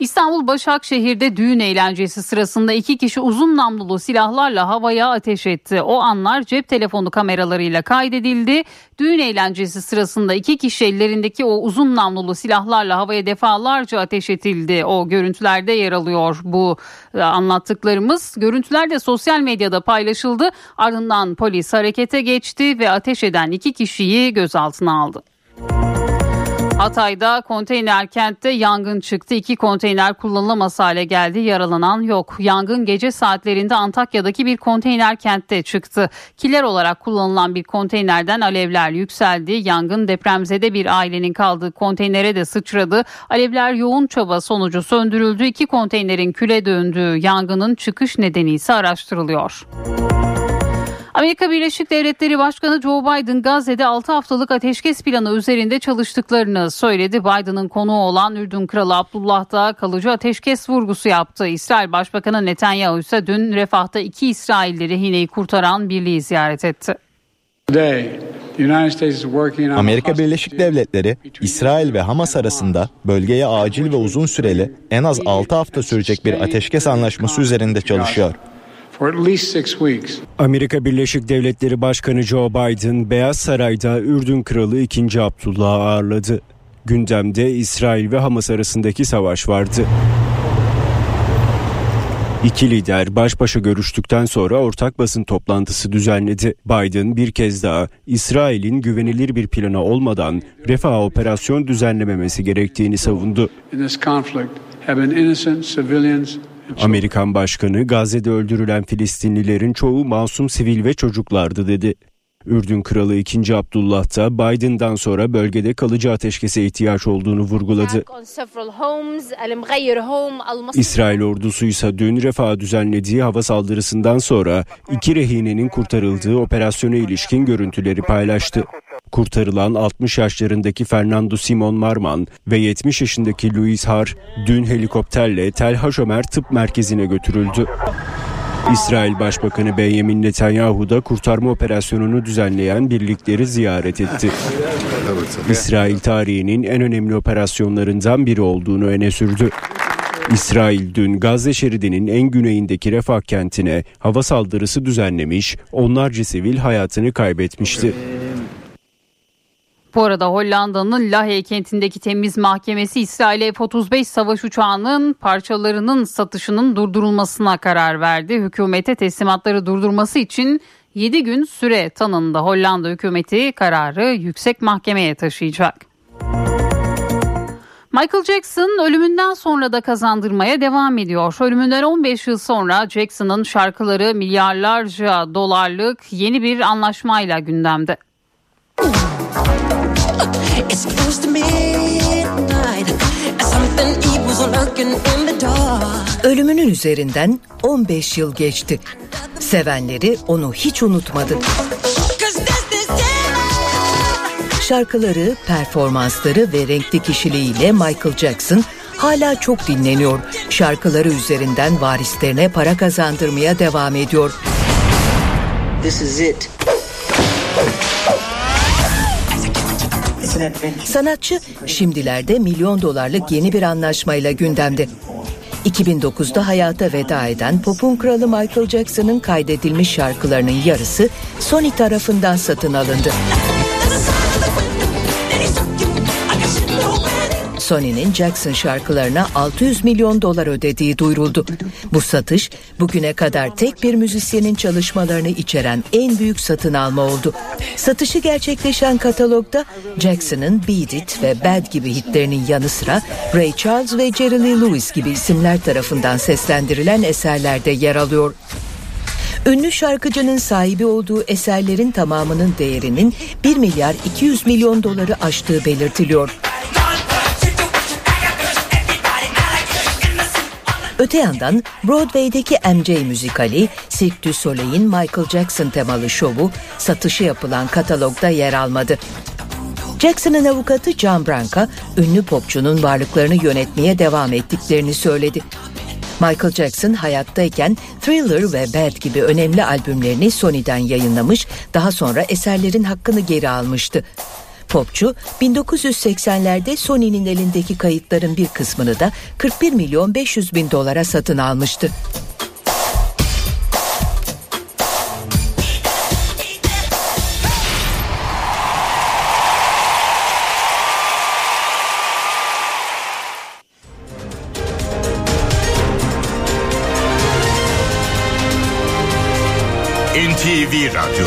İstanbul Başakşehir'de düğün eğlencesi sırasında iki kişi uzun namlulu silahlarla havaya ateş etti. O anlar cep telefonu kameralarıyla kaydedildi. Düğün eğlencesi sırasında iki kişi ellerindeki o uzun namlulu silahlarla havaya defalarca ateş edildi. O görüntülerde yer alıyor bu e, anlattıklarımız. Görüntüler de sosyal medyada paylaşıldı. Ardından polis harekete geçti ve ateş eden iki kişiyi gözaltına aldı. Hatay'da konteyner kentte yangın çıktı. İki konteyner kullanılamaz hale geldi. Yaralanan yok. Yangın gece saatlerinde Antakya'daki bir konteyner kentte çıktı. Kiler olarak kullanılan bir konteynerden alevler yükseldi. Yangın depremzede bir ailenin kaldığı konteynere de sıçradı. Alevler yoğun çaba sonucu söndürüldü. İki konteynerin küle döndüğü yangının çıkış nedeni ise araştırılıyor. Amerika Birleşik Devletleri Başkanı Joe Biden Gazze'de 6 haftalık ateşkes planı üzerinde çalıştıklarını söyledi. Biden'ın konuğu olan Ürdün Kralı Abdullah da kalıcı ateşkes vurgusu yaptı. İsrail Başbakanı Netanyahu ise dün Refah'ta iki İsrailli rehineyi kurtaran birliği ziyaret etti. Amerika Birleşik Devletleri, İsrail ve Hamas arasında bölgeye acil ve uzun süreli en az 6 hafta sürecek bir ateşkes anlaşması üzerinde çalışıyor. Amerika Birleşik Devletleri Başkanı Joe Biden Beyaz Saray'da Ürdün Kralı 2. Abdullah'ı ağırladı. Gündemde İsrail ve Hamas arasındaki savaş vardı. İki lider baş başa görüştükten sonra ortak basın toplantısı düzenledi. Biden bir kez daha İsrail'in güvenilir bir planı olmadan refah operasyon düzenlememesi gerektiğini savundu. Amerikan Başkanı Gazze'de öldürülen Filistinlilerin çoğu masum sivil ve çocuklardı dedi. Ürdün Kralı 2. Abdullah da Biden'dan sonra bölgede kalıcı ateşkese ihtiyaç olduğunu vurguladı. İsrail ordusu ise dün Refah düzenlediği hava saldırısından sonra iki rehinenin kurtarıldığı operasyona ilişkin görüntüleri paylaştı. Kurtarılan 60 yaşlarındaki Fernando Simon Marman ve 70 yaşındaki Luis Har dün helikopterle Tel Haşomer Tıp Merkezi'ne götürüldü. İsrail Başbakanı Benjamin Netanyahu da kurtarma operasyonunu düzenleyen birlikleri ziyaret etti. İsrail tarihinin en önemli operasyonlarından biri olduğunu öne sürdü. İsrail dün Gazze şeridinin en güneyindeki Refah kentine hava saldırısı düzenlemiş, onlarca sivil hayatını kaybetmişti. Bu arada Hollanda'nın Lahey kentindeki temiz mahkemesi İsrail'e F-35 savaş uçağının parçalarının satışının durdurulmasına karar verdi. Hükümete teslimatları durdurması için 7 gün süre tanındı. Hollanda hükümeti kararı yüksek mahkemeye taşıyacak. Michael Jackson ölümünden sonra da kazandırmaya devam ediyor. Ölümünden 15 yıl sonra Jackson'ın şarkıları milyarlarca dolarlık yeni bir anlaşmayla gündemde. Ölümünün üzerinden 15 yıl geçti. Sevenleri onu hiç unutmadı. Şarkıları, performansları ve renkli kişiliğiyle Michael Jackson hala çok dinleniyor. Şarkıları üzerinden varislerine para kazandırmaya devam ediyor. This is it. Sanatçı şimdilerde milyon dolarlık yeni bir anlaşmayla gündemde. 2009'da hayata veda eden popun kralı Michael Jackson'ın kaydedilmiş şarkılarının yarısı Sony tarafından satın alındı. Sony'nin Jackson şarkılarına 600 milyon dolar ödediği duyuruldu. Bu satış bugüne kadar tek bir müzisyenin çalışmalarını içeren en büyük satın alma oldu. Satışı gerçekleşen katalogda Jackson'ın Beat It ve Bad gibi hitlerinin yanı sıra Ray Charles ve Jerry Lee Lewis gibi isimler tarafından seslendirilen eserler de yer alıyor. Ünlü şarkıcının sahibi olduğu eserlerin tamamının değerinin 1 milyar 200 milyon doları aştığı belirtiliyor. Öte yandan Broadway'deki MJ müzikali Cirque du Soleil'in Michael Jackson temalı şovu satışı yapılan katalogda yer almadı. Jackson'ın avukatı John Branca, ünlü popçunun varlıklarını yönetmeye devam ettiklerini söyledi. Michael Jackson hayattayken Thriller ve Bad gibi önemli albümlerini Sony'den yayınlamış, daha sonra eserlerin hakkını geri almıştı. Popçu 1980'lerde Sony'nin elindeki kayıtların bir kısmını da 41 milyon 500 bin dolara satın almıştı. NTV Radyo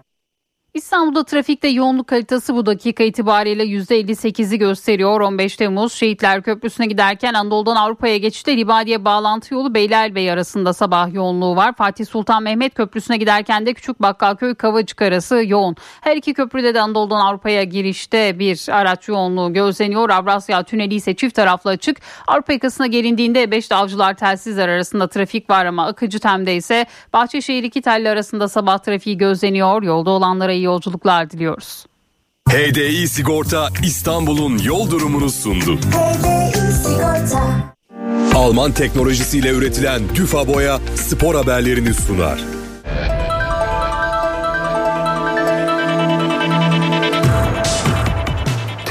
İstanbul'da trafikte yoğunluk kalitesi bu dakika itibariyle %58'i gösteriyor. 15 Temmuz Şehitler Köprüsü'ne giderken Anadolu'dan Avrupa'ya geçişte Libadiye bağlantı yolu Beylerbeyi arasında sabah yoğunluğu var. Fatih Sultan Mehmet Köprüsü'ne giderken de Küçük Bakkalköy Kavacık arası yoğun. Her iki köprüde de Anadolu'dan Avrupa'ya girişte bir araç yoğunluğu gözleniyor. Avrasya Tüneli ise çift taraflı açık. Avrupa yakasına gelindiğinde 5 Avcılar Telsizler arasında trafik var ama Akıcı Tem'de ise Bahçeşehir iki telli arasında sabah trafiği gözleniyor. Yolda olanlara iyi yolculuklar diliyoruz. HDI Sigorta İstanbul'un yol durumunu sundu. Alman teknolojisiyle üretilen Tüfa Boya spor haberlerini sunar.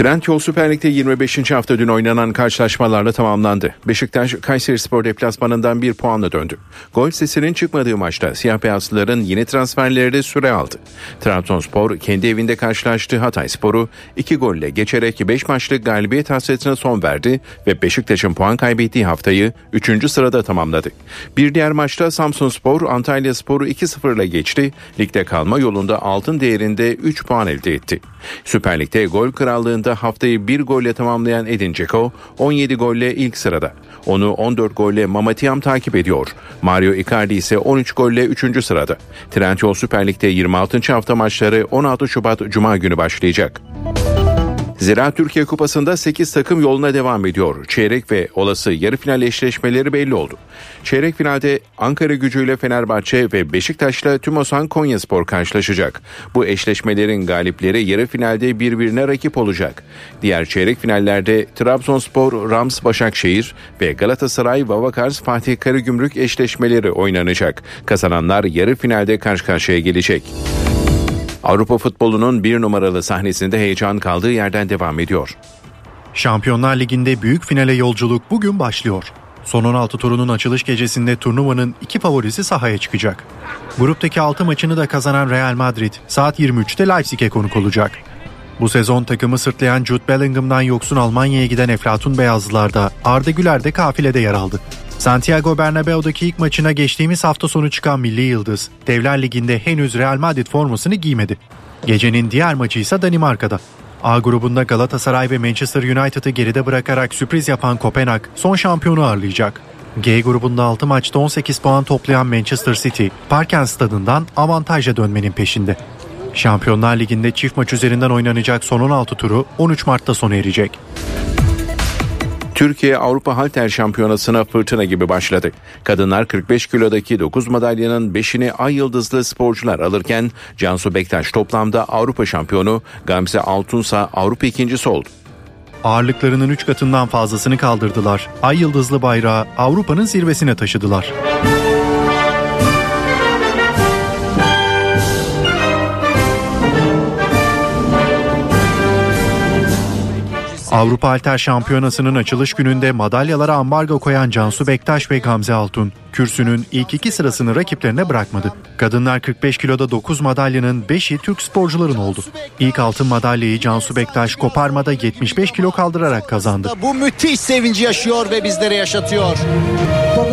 Trendyol Süper Lig'de 25. hafta dün oynanan karşılaşmalarla tamamlandı. Beşiktaş Kayseri Spor deplasmanından bir puanla döndü. Gol sesinin çıkmadığı maçta siyah beyazlıların yeni transferleri de süre aldı. Trabzonspor kendi evinde karşılaştığı Hatay Spor'u 2 golle geçerek 5 maçlık galibiyet hasretine son verdi ve Beşiktaş'ın puan kaybettiği haftayı 3. sırada tamamladı. Bir diğer maçta Samsun Spor Antalya Spor'u 2-0 ile geçti. Ligde kalma yolunda altın değerinde 3 puan elde etti. Süper Lig'de gol krallığında haftayı bir golle tamamlayan Edin Dzeko 17 golle ilk sırada. Onu 14 golle Mamatiyam takip ediyor. Mario Icardi ise 13 golle 3. sırada. Trendyol Süper Lig'de 26. hafta maçları 16 Şubat Cuma günü başlayacak. Zira Türkiye Kupası'nda 8 takım yoluna devam ediyor. Çeyrek ve olası yarı final eşleşmeleri belli oldu. Çeyrek finalde Ankara gücüyle Fenerbahçe ve Beşiktaş'la Tümosan Konyaspor karşılaşacak. Bu eşleşmelerin galipleri yarı finalde birbirine rakip olacak. Diğer çeyrek finallerde Trabzonspor Rams Başakşehir ve Galatasaray Vavakars Fatih Karagümrük eşleşmeleri oynanacak. Kazananlar yarı finalde karşı karşıya gelecek. Avrupa futbolunun bir numaralı sahnesinde heyecan kaldığı yerden devam ediyor. Şampiyonlar Ligi'nde büyük finale yolculuk bugün başlıyor. Son 16 turunun açılış gecesinde turnuvanın iki favorisi sahaya çıkacak. Gruptaki 6 maçını da kazanan Real Madrid saat 23'te Leipzig'e konuk olacak. Bu sezon takımı sırtlayan Jude Bellingham'dan yoksun Almanya'ya giden Eflatun Beyazlılar'da Arda Güler de kafilede yer aldı. Santiago Bernabeu'daki ilk maçına geçtiğimiz hafta sonu çıkan Milli Yıldız, Devler Ligi'nde henüz Real Madrid formasını giymedi. Gecenin diğer maçı ise Danimarka'da. A grubunda Galatasaray ve Manchester United'ı geride bırakarak sürpriz yapan Kopenhag son şampiyonu ağırlayacak. G grubunda 6 maçta 18 puan toplayan Manchester City, Parken stadından avantajla dönmenin peşinde. Şampiyonlar Ligi'nde çift maç üzerinden oynanacak son 16 turu 13 Mart'ta sona erecek. Türkiye Avrupa Halter Şampiyonası'na fırtına gibi başladı. Kadınlar 45 kilodaki 9 madalyanın 5'ini ay yıldızlı sporcular alırken Cansu Bektaş toplamda Avrupa şampiyonu, Gamze Altunsa Avrupa ikincisi oldu. Ağırlıklarının 3 katından fazlasını kaldırdılar. Ay yıldızlı bayrağı Avrupa'nın zirvesine taşıdılar. Avrupa Alter Şampiyonası'nın açılış gününde madalyalara ambargo koyan Cansu Bektaş ve Gamze Altun, kürsünün ilk iki sırasını rakiplerine bırakmadı. Kadınlar 45 kiloda 9 madalyanın 5'i Türk sporcuların oldu. İlk altın madalyayı Cansu Bektaş koparmada 75 kilo kaldırarak kazandı. Bu müthiş sevinci yaşıyor ve bizlere yaşatıyor.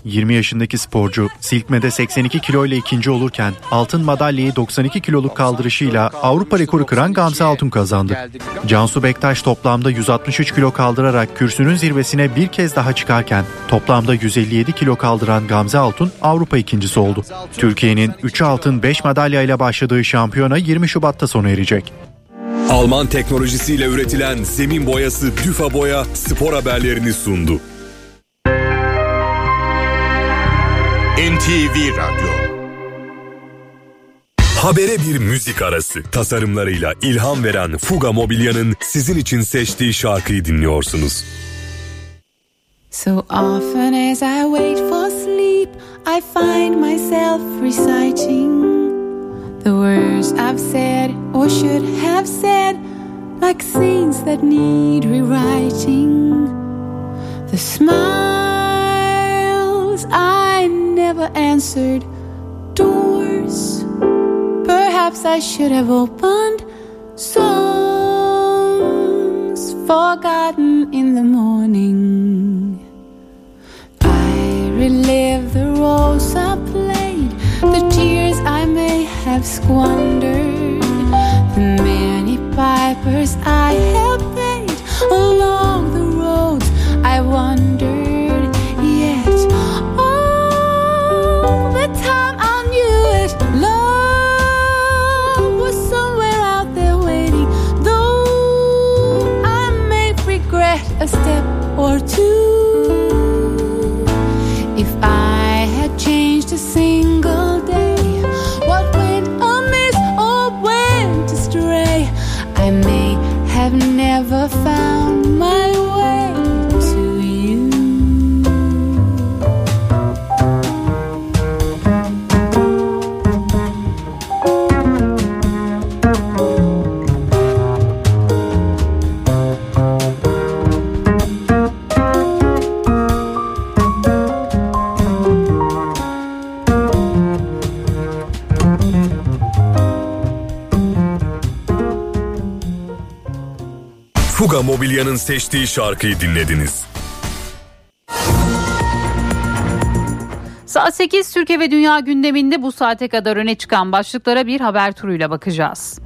20 yaşındaki sporcu silkmede 82 kilo ile ikinci olurken altın madalyayı 92 kiloluk kaldırışıyla Avrupa rekoru kıran Gamze Altun kazandı. Cansu Bektaş toplamda 163 kilo kaldırarak kürsünün zirvesine bir kez daha çıkarken toplamda 157 kilo kaldıran Gamze Altun Avrupa ikincisi oldu. Türkiye'nin 3 altın 5 madalya ile başladığı şampiyona 20 Şubat'ta sona erecek. Alman teknolojisiyle üretilen zemin boyası Düfa Boya spor haberlerini sundu. NTV Radyo Habere bir müzik arası. Tasarımlarıyla ilham veren Fuga Mobilya'nın sizin için seçtiği şarkıyı dinliyorsunuz. So often as I wait for sleep, I find myself reciting the words I've said or should have said, like scenes that need rewriting. The smiles I never answered, doors perhaps I should have opened, songs forgotten in the morning. I relive the roles I played, the tears I may have squandered, the many pipers I have seçtiği şarkıyı dinlediniz. Saat 8 Türkiye ve Dünya gündeminde bu saate kadar öne çıkan başlıklara bir haber turuyla bakacağız.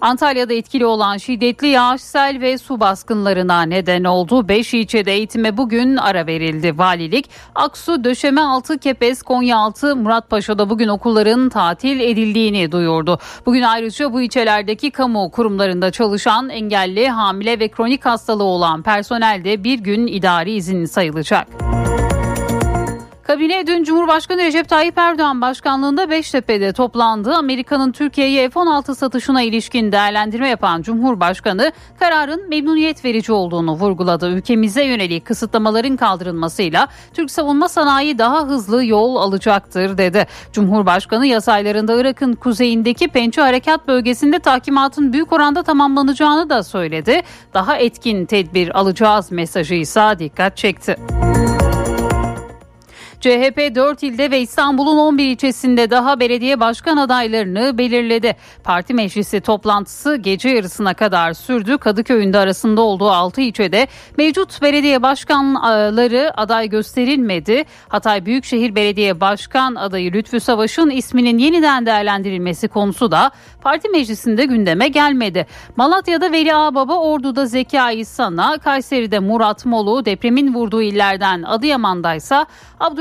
Antalya'da etkili olan şiddetli yağış, sel ve su baskınlarına neden oldu. 5 ilçede eğitime bugün ara verildi. Valilik, Aksu, Döşemealtı, Kepez, Konyaaltı, Muratpaşa'da bugün okulların tatil edildiğini duyurdu. Bugün ayrıca bu ilçelerdeki kamu kurumlarında çalışan engelli, hamile ve kronik hastalığı olan personel de bir gün idari izin sayılacak. Kabine dün Cumhurbaşkanı Recep Tayyip Erdoğan başkanlığında Beştepe'de toplandı. Amerika'nın Türkiye'ye F-16 satışına ilişkin değerlendirme yapan Cumhurbaşkanı kararın memnuniyet verici olduğunu vurguladı. Ülkemize yönelik kısıtlamaların kaldırılmasıyla Türk savunma sanayi daha hızlı yol alacaktır dedi. Cumhurbaşkanı yaz aylarında Irak'ın kuzeyindeki Pençe Harekat Bölgesi'nde tahkimatın büyük oranda tamamlanacağını da söyledi. Daha etkin tedbir alacağız mesajı ise dikkat çekti. CHP 4 ilde ve İstanbul'un 11 ilçesinde daha belediye başkan adaylarını belirledi. Parti meclisi toplantısı gece yarısına kadar sürdü. Kadıköy'ün de arasında olduğu 6 ilçede mevcut belediye başkanları aday gösterilmedi. Hatay Büyükşehir Belediye Başkan adayı Lütfü Savaş'ın isminin yeniden değerlendirilmesi konusu da parti meclisinde gündeme gelmedi. Malatya'da Veli Ağbaba, Ordu'da Zekai Sana, Kayseri'de Murat Molu, depremin vurduğu illerden Adıyaman'daysa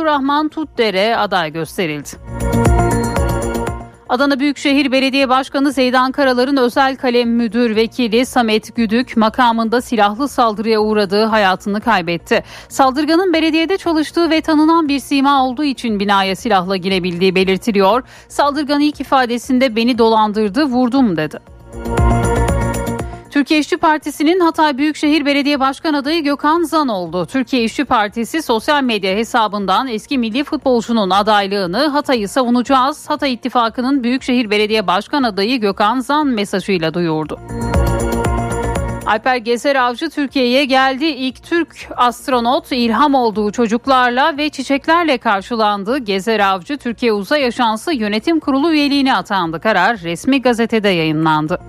Abdurrahman Tutdere aday gösterildi. Adana Büyükşehir Belediye Başkanı Zeydan Karalar'ın özel kalem müdür vekili Samet Güdük makamında silahlı saldırıya uğradığı hayatını kaybetti. Saldırganın belediyede çalıştığı ve tanınan bir sima olduğu için binaya silahla girebildiği belirtiliyor. Saldırgan ilk ifadesinde beni dolandırdı vurdum dedi. Türkiye İşçi Partisi'nin Hatay Büyükşehir Belediye Başkan adayı Gökhan Zan oldu. Türkiye İşçi Partisi sosyal medya hesabından eski milli futbolcunun adaylığını Hatay'ı savunacağız. Hatay İttifakı'nın Büyükşehir Belediye Başkan adayı Gökhan Zan mesajıyla duyurdu. Alper Gezer Avcı Türkiye'ye geldi. İlk Türk astronot ilham olduğu çocuklarla ve çiçeklerle karşılandı. Gezer Avcı Türkiye Uzay Ajansı Yönetim Kurulu üyeliğine atandı. Karar resmi gazetede yayınlandı.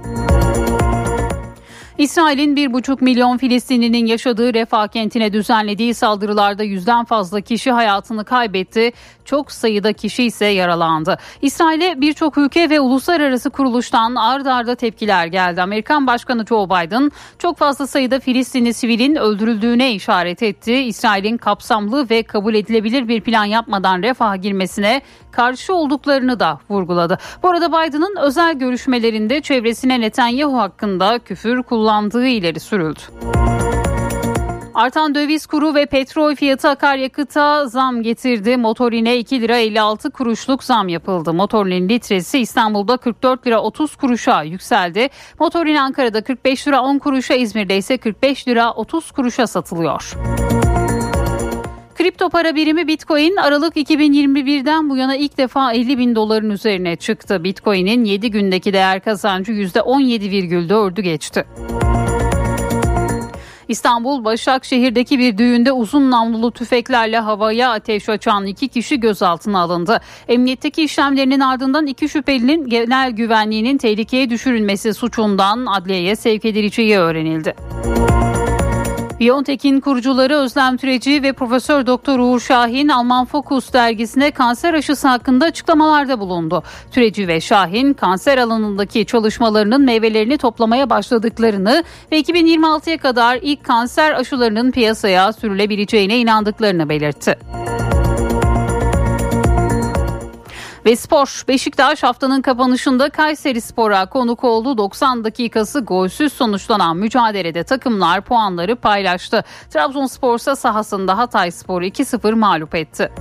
İsrail'in 1,5 milyon Filistinlinin yaşadığı Refah kentine düzenlediği saldırılarda yüzden fazla kişi hayatını kaybetti. Çok sayıda kişi ise yaralandı. İsrail'e birçok ülke ve uluslararası kuruluştan ard arda tepkiler geldi. Amerikan Başkanı Joe Biden çok fazla sayıda Filistinli sivilin öldürüldüğüne işaret etti. İsrail'in kapsamlı ve kabul edilebilir bir plan yapmadan Refah'a girmesine karşı olduklarını da vurguladı. Bu arada Biden'ın özel görüşmelerinde çevresine Netanyahu hakkında küfür kullandığı ileri sürüldü. Artan döviz kuru ve petrol fiyatı akaryakıta zam getirdi. Motorine 2 lira 56 kuruşluk zam yapıldı. Motorinin litresi İstanbul'da 44 lira 30 kuruşa yükseldi. Motorin Ankara'da 45 lira 10 kuruşa, İzmir'de ise 45 lira 30 kuruşa satılıyor. Kripto para birimi Bitcoin Aralık 2021'den bu yana ilk defa 50 bin doların üzerine çıktı. Bitcoin'in 7 gündeki değer kazancı %17,4'ü geçti. İstanbul Başakşehir'deki bir düğünde uzun namlulu tüfeklerle havaya ateş açan iki kişi gözaltına alındı. Emniyetteki işlemlerinin ardından iki şüphelinin genel güvenliğinin tehlikeye düşürülmesi suçundan adliyeye sevk edileceği öğrenildi. Biontech'in kurucuları Özlem Türeci ve Profesör Doktor Uğur Şahin Alman Focus dergisine kanser aşısı hakkında açıklamalarda bulundu. Türeci ve Şahin kanser alanındaki çalışmalarının meyvelerini toplamaya başladıklarını ve 2026'ya kadar ilk kanser aşılarının piyasaya sürülebileceğine inandıklarını belirtti. Ve spor Beşiktaş haftanın kapanışında Kayseri Spor'a konuk oldu. 90 dakikası golsüz sonuçlanan mücadelede takımlar puanları paylaştı. Trabzonspor ise sahasında Hatay Spor'u 2-0 mağlup etti.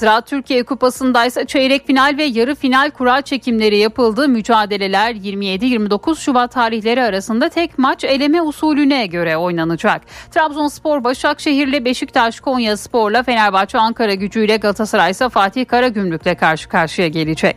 Ziraat Türkiye Kupası'nda ise çeyrek final ve yarı final kura çekimleri yapıldı. Mücadeleler 27-29 Şubat tarihleri arasında tek maç eleme usulüne göre oynanacak. Trabzonspor Başakşehir'le Beşiktaş Konya Spor'la Fenerbahçe Ankara gücüyle Galatasaray ise Fatih Karagümrük'le karşı karşıya gelecek.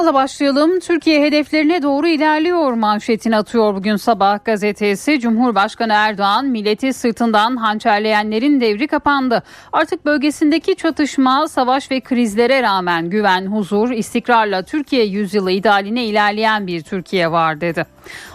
Sabahla başlayalım. Türkiye hedeflerine doğru ilerliyor manşetini atıyor bugün sabah gazetesi. Cumhurbaşkanı Erdoğan milleti sırtından hançerleyenlerin devri kapandı. Artık bölgesindeki çatışma, savaş ve krizlere rağmen güven, huzur, istikrarla Türkiye yüzyılı idealine ilerleyen bir Türkiye var dedi.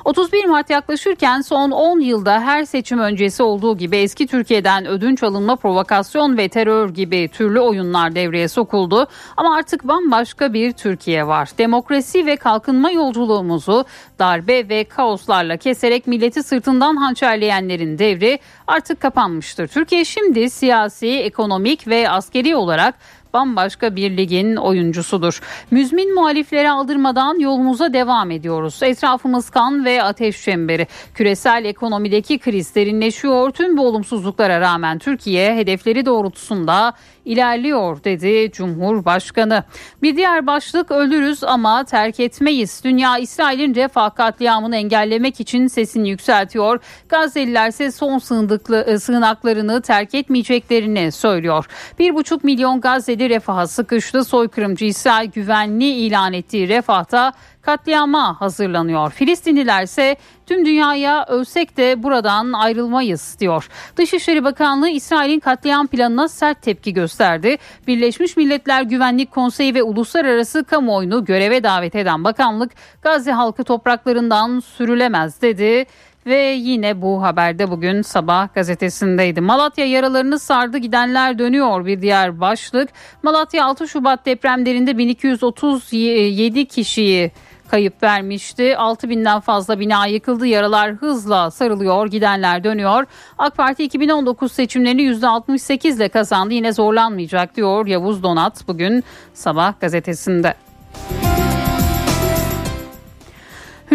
31 Mart yaklaşırken son 10 yılda her seçim öncesi olduğu gibi eski Türkiye'den ödünç alınma, provokasyon ve terör gibi türlü oyunlar devreye sokuldu. Ama artık bambaşka bir Türkiye var. Demokrasi ve kalkınma yolculuğumuzu darbe ve kaoslarla keserek milleti sırtından hançerleyenlerin devri artık kapanmıştır. Türkiye şimdi siyasi, ekonomik ve askeri olarak bambaşka bir ligin oyuncusudur. Müzmin muhaliflere aldırmadan yolumuza devam ediyoruz. Etrafımız kan ve ateş çemberi. Küresel ekonomideki kriz derinleşiyor. Tüm bu olumsuzluklara rağmen Türkiye hedefleri doğrultusunda ilerliyor dedi Cumhurbaşkanı. Bir diğer başlık ölürüz ama terk etmeyiz. Dünya İsrail'in refah katliamını engellemek için sesini yükseltiyor. Gazze'liler ise son sığındıklı, sığınaklarını terk etmeyeceklerini söylüyor. Bir buçuk milyon Gazze'li refaha sıkıştı. Soykırımcı İsrail güvenli ilan ettiği refahta katliama hazırlanıyor. Filistinliler ise tüm dünyaya ölsek de buradan ayrılmayız diyor. Dışişleri Bakanlığı İsrail'in katliam planına sert tepki gösterdi. Birleşmiş Milletler Güvenlik Konseyi ve uluslararası kamuoyunu göreve davet eden bakanlık Gazze halkı topraklarından sürülemez dedi. Ve yine bu haberde bugün sabah gazetesindeydi. Malatya yaralarını sardı gidenler dönüyor bir diğer başlık. Malatya 6 Şubat depremlerinde 1237 kişiyi kayıp vermişti. 6 binden fazla bina yıkıldı. Yaralar hızla sarılıyor. Gidenler dönüyor. AK Parti 2019 seçimlerini %68 ile kazandı. Yine zorlanmayacak diyor Yavuz Donat bugün sabah gazetesinde.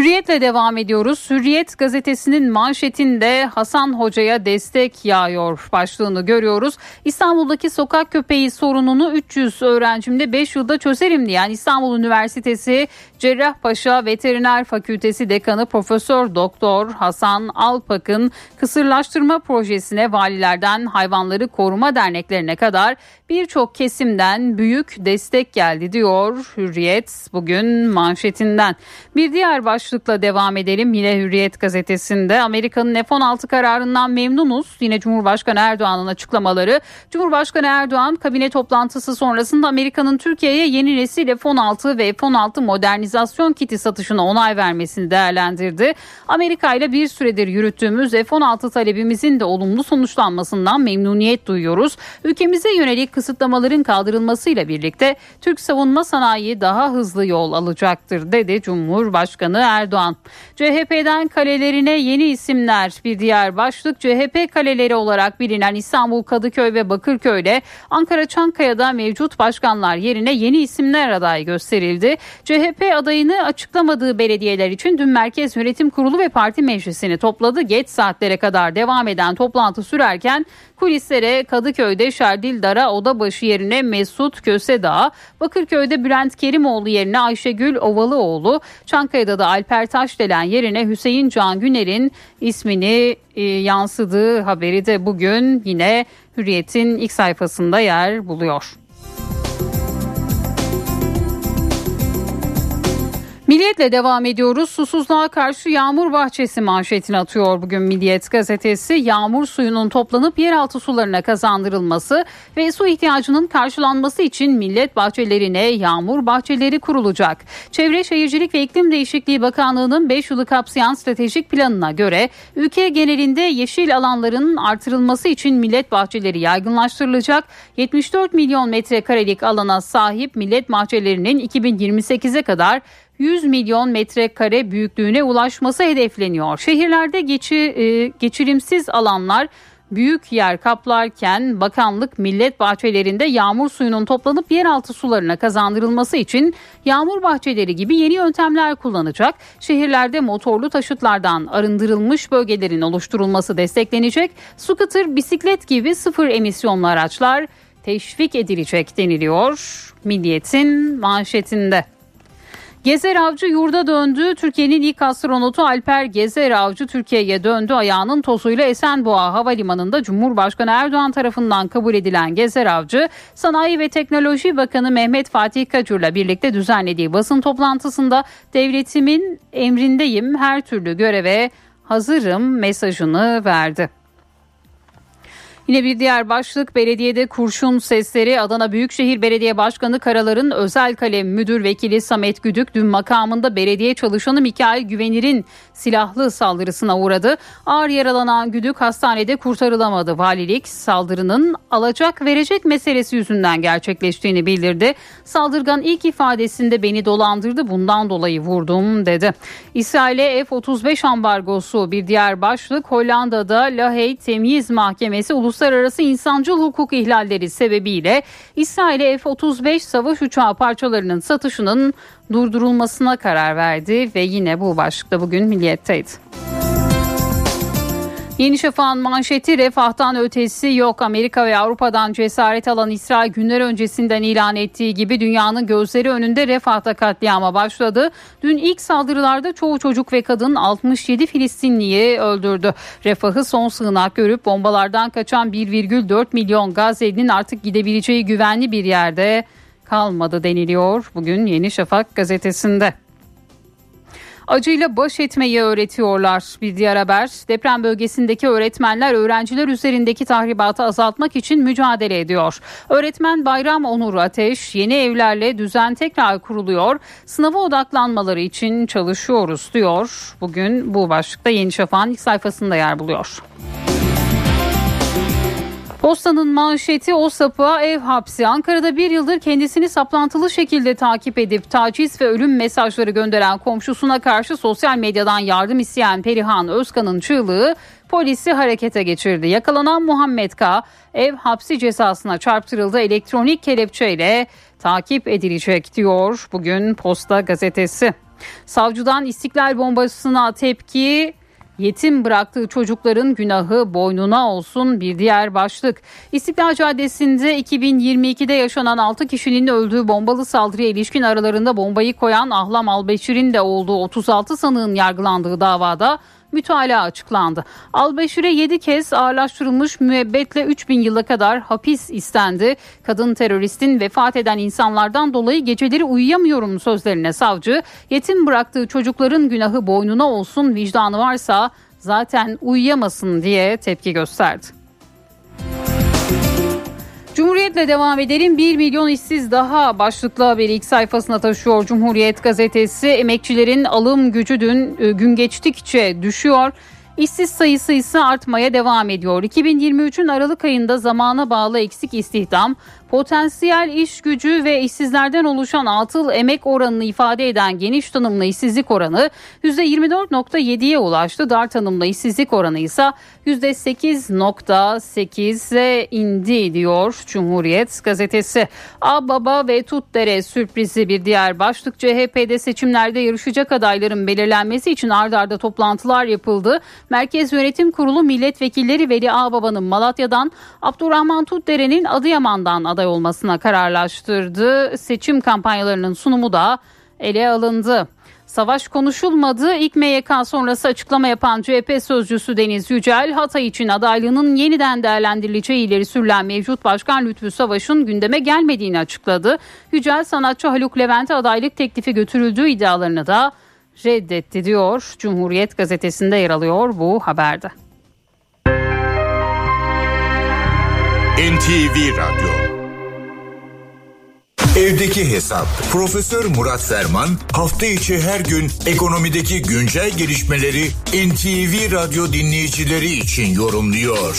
Hürriyetle devam ediyoruz. Hürriyet gazetesinin manşetinde Hasan Hoca'ya destek yağıyor başlığını görüyoruz. İstanbul'daki sokak köpeği sorununu 300 öğrencimde 5 yılda çözerim diyen İstanbul Üniversitesi Cerrahpaşa Veteriner Fakültesi Dekanı Profesör Doktor Hasan Alpak'ın kısırlaştırma projesine valilerden hayvanları koruma derneklerine kadar birçok kesimden büyük destek geldi diyor Hürriyet bugün manşetinden. Bir diğer başlıkla devam edelim yine Hürriyet gazetesinde Amerika'nın F-16 kararından memnunuz. Yine Cumhurbaşkanı Erdoğan'ın açıklamaları. Cumhurbaşkanı Erdoğan kabine toplantısı sonrasında Amerika'nın Türkiye'ye yeni nesil F-16 ve F-16 modernizasyon kiti satışına onay vermesini değerlendirdi. Amerika ile bir süredir yürüttüğümüz F-16 talebimizin de olumlu sonuçlanmasından memnuniyet duyuyoruz. Ülkemize yönelik kısıtlamaların kaldırılmasıyla birlikte Türk savunma sanayi daha hızlı yol alacaktır dedi Cumhurbaşkanı Erdoğan. CHP'den kalelerine yeni isimler bir diğer başlık CHP kaleleri olarak bilinen İstanbul Kadıköy ve Bakırköy'de Ankara Çankaya'da mevcut başkanlar yerine yeni isimler aday gösterildi. CHP adayını açıklamadığı belediyeler için dün Merkez Yönetim Kurulu ve Parti Meclisi'ni topladı. Geç saatlere kadar devam eden toplantı sürerken kulislere Kadıköy'de Şerdil Dara Odabaşı yerine Mesut Kösedağ, Bakırköy'de Bülent Kerimoğlu yerine Ayşegül Ovalıoğlu, Çankaya'da da Alper Taşdelen yerine Hüseyin Can Güner'in ismini e, yansıdığı haberi de bugün yine Hürriyet'in ilk sayfasında yer buluyor. Milliyetle devam ediyoruz. Susuzluğa karşı yağmur bahçesi manşetini atıyor bugün Milliyet gazetesi. Yağmur suyunun toplanıp yeraltı sularına kazandırılması ve su ihtiyacının karşılanması için millet bahçelerine yağmur bahçeleri kurulacak. Çevre Şehircilik ve İklim Değişikliği Bakanlığı'nın 5 yılı kapsayan stratejik planına göre ülke genelinde yeşil alanların artırılması için millet bahçeleri yaygınlaştırılacak. 74 milyon metrekarelik alana sahip millet bahçelerinin 2028'e kadar 100 milyon metrekare büyüklüğüne ulaşması hedefleniyor. Şehirlerde geçi, e, geçirimsiz alanlar büyük yer kaplarken bakanlık millet bahçelerinde yağmur suyunun toplanıp yeraltı sularına kazandırılması için yağmur bahçeleri gibi yeni yöntemler kullanacak. Şehirlerde motorlu taşıtlardan arındırılmış bölgelerin oluşturulması desteklenecek. Scooter, bisiklet gibi sıfır emisyonlu araçlar teşvik edilecek deniliyor Milliyet'in manşetinde. Gezer Avcı yurda döndü. Türkiye'nin ilk astronotu Alper Gezer Avcı Türkiye'ye döndü. Ayağının tozuyla Esenboğa Havalimanı'nda Cumhurbaşkanı Erdoğan tarafından kabul edilen Gezer Avcı, Sanayi ve Teknoloji Bakanı Mehmet Fatih Kacur'la birlikte düzenlediği basın toplantısında devletimin emrindeyim, her türlü göreve hazırım mesajını verdi. Yine bir diğer başlık belediyede kurşun sesleri Adana Büyükşehir Belediye Başkanı Karalar'ın özel kalem müdür vekili Samet Güdük dün makamında belediye çalışanı Mikail Güvenir'in silahlı saldırısına uğradı. Ağır yaralanan Güdük hastanede kurtarılamadı. Valilik saldırının alacak verecek meselesi yüzünden gerçekleştiğini bildirdi. Saldırgan ilk ifadesinde beni dolandırdı bundan dolayı vurdum dedi. İsrail'e F-35 ambargosu bir diğer başlık Hollanda'da Lahey Temyiz Mahkemesi Uluslararası uluslararası insancıl hukuk ihlalleri sebebiyle İsrail'e F-35 savaş uçağı parçalarının satışının durdurulmasına karar verdi ve yine bu başlıkta bugün Milliyet'teydi. Yeni Şafak'ın manşeti refahtan ötesi yok. Amerika ve Avrupa'dan cesaret alan İsrail günler öncesinden ilan ettiği gibi dünyanın gözleri önünde refahta katliama başladı. Dün ilk saldırılarda çoğu çocuk ve kadın 67 Filistinliyi öldürdü. Refahı son sığınak görüp bombalardan kaçan 1,4 milyon Gazze'nin artık gidebileceği güvenli bir yerde kalmadı deniliyor bugün Yeni Şafak gazetesinde. Acıyla baş etmeyi öğretiyorlar. Bir diğer haber deprem bölgesindeki öğretmenler öğrenciler üzerindeki tahribatı azaltmak için mücadele ediyor. Öğretmen Bayram Onur Ateş yeni evlerle düzen tekrar kuruluyor. Sınava odaklanmaları için çalışıyoruz diyor. Bugün bu başlıkta Yeni Şafak'ın ilk sayfasında yer buluyor. Postanın manşeti o sapığa ev hapsi. Ankara'da bir yıldır kendisini saplantılı şekilde takip edip taciz ve ölüm mesajları gönderen komşusuna karşı sosyal medyadan yardım isteyen Perihan Özkan'ın çığlığı polisi harekete geçirdi. Yakalanan Muhammed K. ev hapsi cezasına çarptırıldı elektronik kelepçeyle takip edilecek diyor bugün Posta gazetesi. Savcıdan istiklal bombasına tepki Yetim bıraktığı çocukların günahı boynuna olsun bir diğer başlık. İstiklal Caddesi'nde 2022'de yaşanan 6 kişinin öldüğü bombalı saldırıya ilişkin aralarında bombayı koyan Ahlam Albeşir'in de olduğu 36 sanığın yargılandığı davada mütalaa açıklandı. Albeşir'e 7 kez ağırlaştırılmış müebbetle 3000 yıla kadar hapis istendi. Kadın teröristin vefat eden insanlardan dolayı geceleri uyuyamıyorum sözlerine savcı yetim bıraktığı çocukların günahı boynuna olsun vicdanı varsa zaten uyuyamasın diye tepki gösterdi. Cumhuriyetle devam edelim. 1 milyon işsiz daha başlıklı haberi ilk sayfasına taşıyor Cumhuriyet gazetesi. Emekçilerin alım gücü dün e, gün geçtikçe düşüyor. İşsiz sayısı ise artmaya devam ediyor. 2023'ün Aralık ayında zamana bağlı eksik istihdam, potansiyel iş gücü ve işsizlerden oluşan atıl emek oranını ifade eden geniş tanımlı işsizlik oranı %24.7'ye ulaştı. Dar tanımlı işsizlik oranı ise %8.8'e indi diyor Cumhuriyet gazetesi. Baba ve Tutdere sürprizi bir diğer başlık. CHP'de seçimlerde yarışacak adayların belirlenmesi için ard arda toplantılar yapıldı. Merkez Yönetim Kurulu milletvekilleri Veli Ağbaba'nın Malatya'dan, Abdurrahman Tutdere'nin Adıyaman'dan aday olmasına kararlaştırdı. Seçim kampanyalarının sunumu da ele alındı. Savaş konuşulmadı. İlk MYK sonrası açıklama yapan CHP sözcüsü Deniz Yücel, Hatay için adaylığının yeniden değerlendirileceği ileri sürülen mevcut Başkan Lütfü Savaş'ın gündeme gelmediğini açıkladı. Yücel, sanatçı Haluk Levent'e adaylık teklifi götürüldüğü iddialarını da reddetti diyor. Cumhuriyet gazetesinde yer alıyor bu haberde. NTV Radyo Evdeki Hesap Profesör Murat Ferman hafta içi her gün ekonomideki güncel gelişmeleri NTV Radyo dinleyicileri için yorumluyor.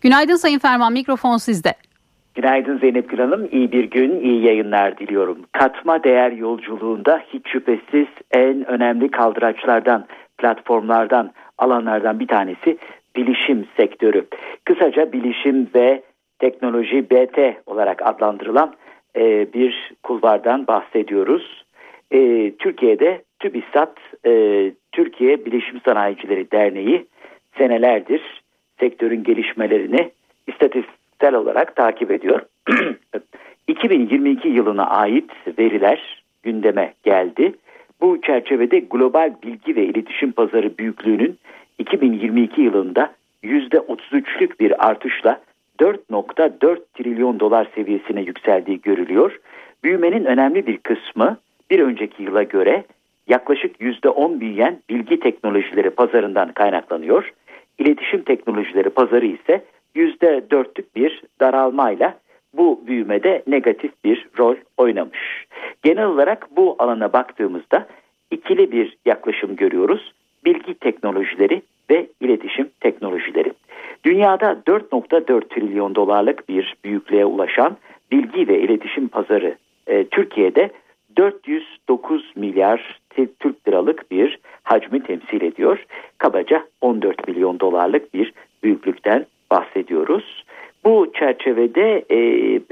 Günaydın Sayın Ferman mikrofon sizde. Günaydın Zeynep Gül Hanım. İyi bir gün, iyi yayınlar diliyorum. Katma değer yolculuğunda hiç şüphesiz en önemli kaldıraçlardan, platformlardan, alanlardan bir tanesi bilişim sektörü. Kısaca bilişim ve teknoloji BT olarak adlandırılan e, bir kulvardan bahsediyoruz. E, Türkiye'de TÜBİSAT, e, Türkiye Bilişim Sanayicileri Derneği senelerdir sektörün gelişmelerini istatistiksel olarak takip ediyor. 2022 yılına ait veriler gündeme geldi. Bu çerçevede global bilgi ve iletişim pazarı büyüklüğünün 2022 yılında %33'lük bir artışla 4.4 trilyon dolar seviyesine yükseldiği görülüyor. Büyümenin önemli bir kısmı bir önceki yıla göre yaklaşık %10 büyüyen bilgi teknolojileri pazarından kaynaklanıyor. İletişim teknolojileri pazarı ise %4'lük bir daralmayla bu büyümede negatif bir rol oynamış. Genel olarak bu alana baktığımızda ikili bir yaklaşım görüyoruz. Bilgi teknolojileri ve iletişim teknolojileri. Dünyada 4.4 trilyon dolarlık bir büyüklüğe ulaşan bilgi ve iletişim pazarı e, Türkiye'de 409 milyar Türk liralık bir hacmi temsil ediyor. Kabaca 14 milyon dolarlık bir büyüklükten bahsediyoruz. Bu çerçevede e,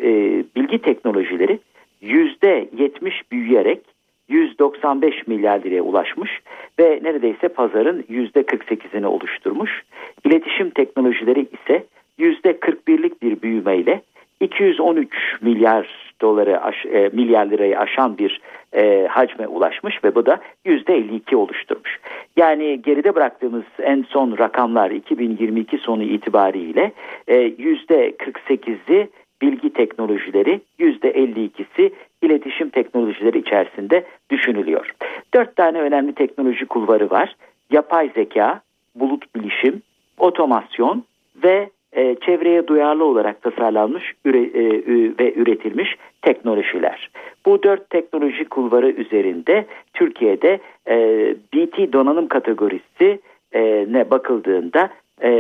e, bilgi teknolojileri yüzde 70 büyüyerek 195 milyar liraya ulaşmış ve neredeyse pazarın yüzde 48'ini oluşturmuş. İletişim teknolojileri ise yüzde 41'lik bir büyümeyle 213 milyar doları aş, e, milyar lirayı aşan bir e, hacme ulaşmış ve bu da yüzde 52 oluşturmuş. Yani geride bıraktığımız en son rakamlar 2022 sonu itibariyle e, yüzde 48'i bilgi teknolojileri yüzde 52'si iletişim teknolojileri içerisinde düşünülüyor. Dört tane önemli teknoloji kulvarı var. Yapay zeka, bulut bilişim, otomasyon ve e, çevreye duyarlı olarak tasarlanmış üre, e, ve üretilmiş teknolojiler. Bu dört teknoloji kulvarı üzerinde Türkiye'de e, BT donanım kategorisi e, ne bakıldığında e,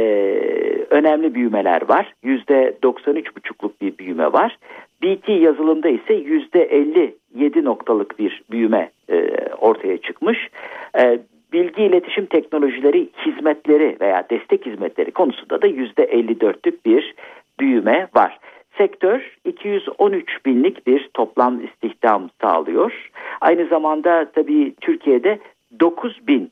önemli büyümeler var. Yüzde 93,5'luk bir büyüme var. BT yazılımda ise yüzde 57 noktalık bir büyüme e, ortaya çıkmış. E, bilgi iletişim teknolojileri hizmetleri veya destek hizmetleri konusunda da yüzde 54'lük bir büyüme var. Sektör 213 binlik bir toplam istihdam sağlıyor. Aynı zamanda tabii Türkiye'de 9 bin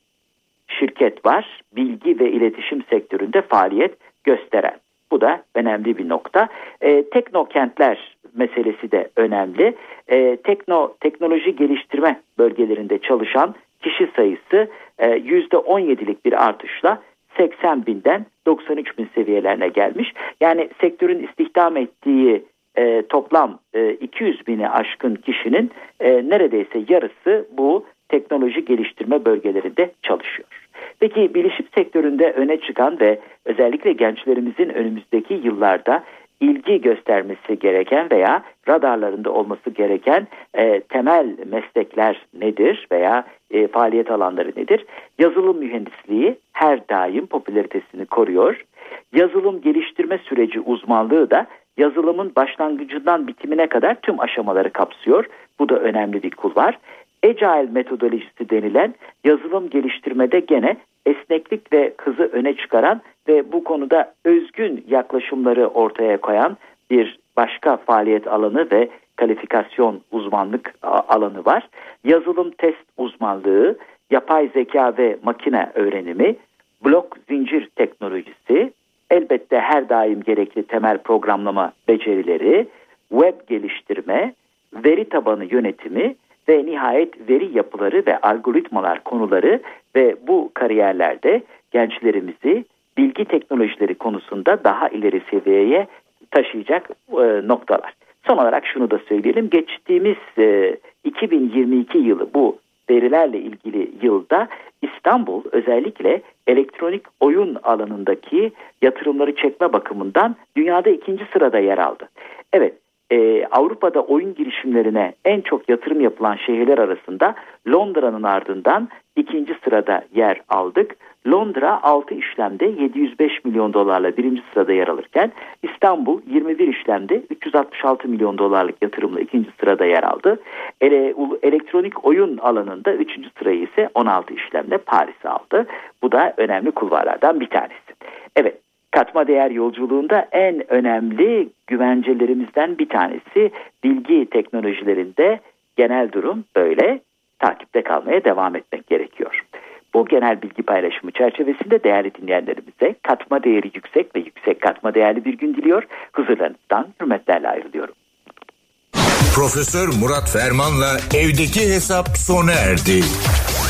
şirket var bilgi ve iletişim sektöründe faaliyet gösteren. Bu da önemli bir nokta. E, teknokentler meselesi de önemli. E, tekno teknoloji geliştirme bölgelerinde çalışan kişi sayısı e, %17'lik bir artışla 80 binden 93 bin seviyelerine gelmiş. Yani sektörün istihdam ettiği e, toplam e, 200 bini aşkın kişinin e, neredeyse yarısı bu teknoloji geliştirme bölgelerinde çalışıyor. Peki bilişim sektöründe öne çıkan ve özellikle gençlerimizin önümüzdeki yıllarda ilgi göstermesi gereken veya radarlarında olması gereken e, temel meslekler nedir veya e, faaliyet alanları nedir? Yazılım mühendisliği her daim popülaritesini koruyor. Yazılım geliştirme süreci uzmanlığı da yazılımın başlangıcından bitimine kadar tüm aşamaları kapsıyor. Bu da önemli bir kulvar. Agile metodolojisi denilen yazılım geliştirmede gene esneklik ve hızı öne çıkaran ve bu konuda özgün yaklaşımları ortaya koyan bir başka faaliyet alanı ve kalifikasyon uzmanlık alanı var. Yazılım test uzmanlığı, yapay zeka ve makine öğrenimi, blok zincir teknolojisi, elbette her daim gerekli temel programlama becerileri, web geliştirme, veri tabanı yönetimi ve nihayet veri yapıları ve algoritmalar konuları ve bu kariyerlerde gençlerimizi bilgi teknolojileri konusunda daha ileri seviyeye taşıyacak e, noktalar. Son olarak şunu da söyleyelim. Geçtiğimiz e, 2022 yılı bu verilerle ilgili yılda İstanbul özellikle elektronik oyun alanındaki yatırımları çekme bakımından dünyada ikinci sırada yer aldı. Evet e, Avrupa'da oyun girişimlerine en çok yatırım yapılan şehirler arasında Londra'nın ardından ikinci sırada yer aldık. Londra 6 işlemde 705 milyon dolarla birinci sırada yer alırken İstanbul 21 işlemde 366 milyon dolarlık yatırımla ikinci sırada yer aldı. Ele, elektronik oyun alanında üçüncü sırayı ise 16 işlemde Paris aldı. Bu da önemli kulvarlardan bir tanesi. Evet katma değer yolculuğunda en önemli güvencelerimizden bir tanesi bilgi teknolojilerinde genel durum böyle takipte kalmaya devam etmek gerekiyor. Bu genel bilgi paylaşımı çerçevesinde değerli dinleyenlerimize katma değeri yüksek ve yüksek katma değerli bir gün diliyor. Huzurlarınızdan hürmetlerle ayrılıyorum. Profesör Murat Ferman'la evdeki hesap sona erdi.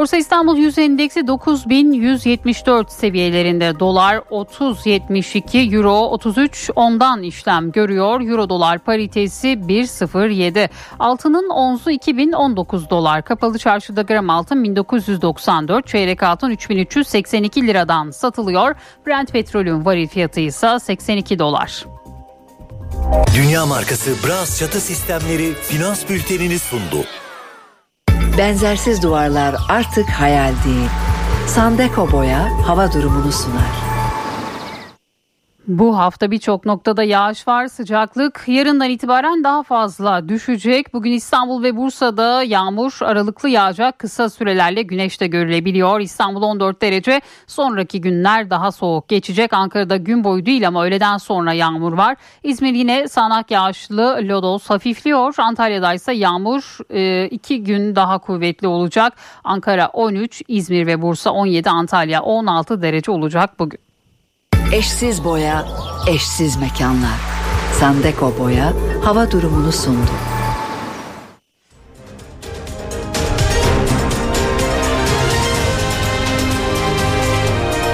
Borsa İstanbul Yüz Endeksi 9174 seviyelerinde dolar 30.72 euro 33 ondan işlem görüyor. Euro dolar paritesi 1.07. Altının onzu 2019 dolar. Kapalı çarşıda gram altın 1994, çeyrek altın 3382 liradan satılıyor. Brent petrolün varil fiyatı ise 82 dolar. Dünya markası Bras çatı sistemleri finans bültenini sundu. Benzersiz duvarlar artık hayal değil. Sandeko Boya hava durumunu sunar. Bu hafta birçok noktada yağış var. Sıcaklık yarından itibaren daha fazla düşecek. Bugün İstanbul ve Bursa'da yağmur aralıklı yağacak. Kısa sürelerle güneş de görülebiliyor. İstanbul 14 derece. Sonraki günler daha soğuk geçecek. Ankara'da gün boyu değil ama öğleden sonra yağmur var. İzmir yine sağanak yağışlı. Lodos hafifliyor. Antalya'da ise yağmur e, iki gün daha kuvvetli olacak. Ankara 13, İzmir ve Bursa 17, Antalya 16 derece olacak bugün. Eşsiz boya, eşsiz mekanlar. Sandeko Boya hava durumunu sundu.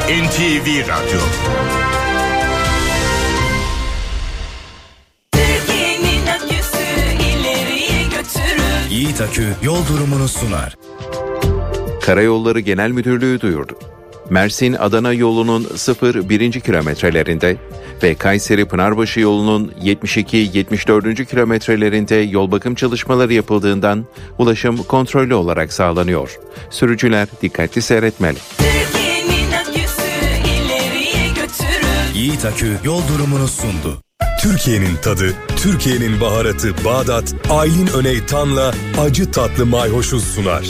NTV Radyo. Yiğit Akü yol durumunu sunar. Karayolları Genel Müdürlüğü duyurdu. Mersin-Adana yolunun 0-1. kilometrelerinde ve Kayseri-Pınarbaşı yolunun 72-74. kilometrelerinde yol bakım çalışmaları yapıldığından ulaşım kontrollü olarak sağlanıyor. Sürücüler dikkatli seyretmeli. Yiğit Akü yol durumunu sundu. Türkiye'nin tadı, Türkiye'nin baharatı Bağdat, Aylin Öney Tan'la acı tatlı mayhoşuz sunar.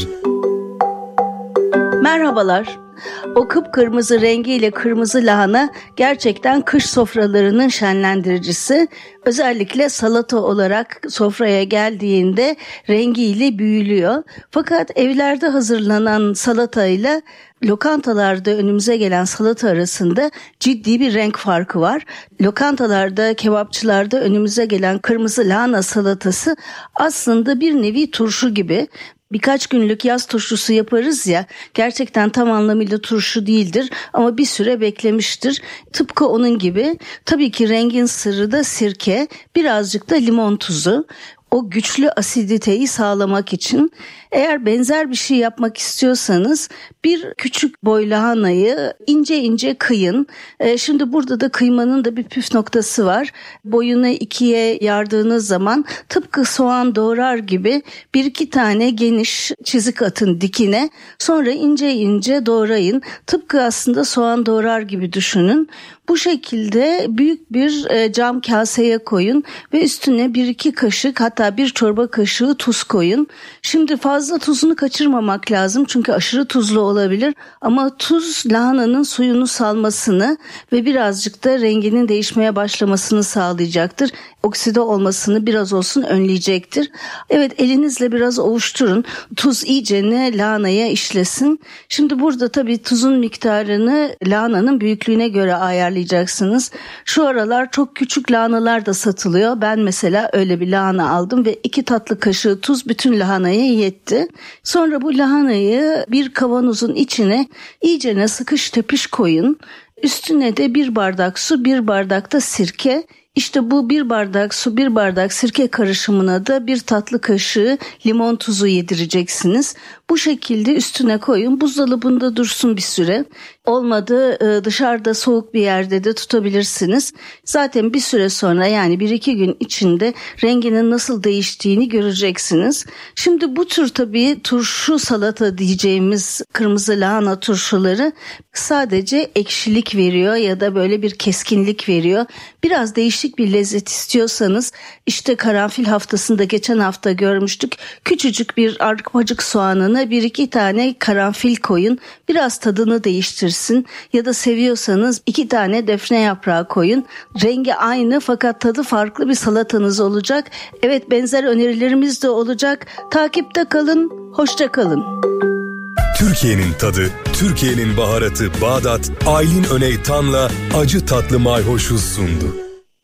Merhabalar. O kıpkırmızı rengiyle kırmızı lahana gerçekten kış sofralarının şenlendiricisi. Özellikle salata olarak sofraya geldiğinde rengiyle büyülüyor. Fakat evlerde hazırlanan salatayla lokantalarda önümüze gelen salata arasında ciddi bir renk farkı var. Lokantalarda, kebapçılarda önümüze gelen kırmızı lahana salatası aslında bir nevi turşu gibi birkaç günlük yaz turşusu yaparız ya gerçekten tam anlamıyla turşu değildir ama bir süre beklemiştir. Tıpkı onun gibi tabii ki rengin sırrı da sirke birazcık da limon tuzu o güçlü asiditeyi sağlamak için eğer benzer bir şey yapmak istiyorsanız bir küçük boy lahanayı ince ince kıyın. E, şimdi burada da kıymanın da bir püf noktası var. Boyunu ikiye yardığınız zaman tıpkı soğan doğrar gibi bir iki tane geniş çizik atın dikine. Sonra ince ince doğrayın. Tıpkı aslında soğan doğrar gibi düşünün. Bu şekilde büyük bir e, cam kaseye koyun ve üstüne bir iki kaşık hatta bir çorba kaşığı tuz koyun. Şimdi fazla tuzunu kaçırmamak lazım çünkü aşırı tuzlu olabilir ama tuz lahananın suyunu salmasını ve birazcık da renginin değişmeye başlamasını sağlayacaktır. Okside olmasını biraz olsun önleyecektir. Evet elinizle biraz ovuşturun. Tuz iyicene lahanaya işlesin. Şimdi burada tabii tuzun miktarını lahananın büyüklüğüne göre ayarlayacaksınız. Şu aralar çok küçük lahanalar da satılıyor. Ben mesela öyle bir lahana aldım ve iki tatlı kaşığı tuz bütün lahanaya yetti. Sonra bu lahanayı bir kavanozun içine iyicene sıkış tepiş koyun. Üstüne de bir bardak su, bir bardak da sirke, işte bu bir bardak su bir bardak sirke karışımına da bir tatlı kaşığı limon tuzu yedireceksiniz. Bu şekilde üstüne koyun buzdolabında dursun bir süre. Olmadı e, dışarıda soğuk bir yerde de tutabilirsiniz. Zaten bir süre sonra yani bir iki gün içinde renginin nasıl değiştiğini göreceksiniz. Şimdi bu tür tabii turşu salata diyeceğimiz kırmızı lahana turşuları sadece ekşilik veriyor ya da böyle bir keskinlik veriyor. Biraz değişik bir lezzet istiyorsanız işte karanfil haftasında geçen hafta görmüştük. Küçücük bir arpacık soğanına bir iki tane karanfil koyun. Biraz tadını değiştirsin ya da seviyorsanız iki tane defne yaprağı koyun. Rengi aynı fakat tadı farklı bir salatanız olacak. Evet benzer önerilerimiz de olacak. Takipte kalın, hoşça kalın. Türkiye'nin tadı, Türkiye'nin baharatı Bağdat, Aylin Öney Tan'la acı tatlı mayhoşuz sundu.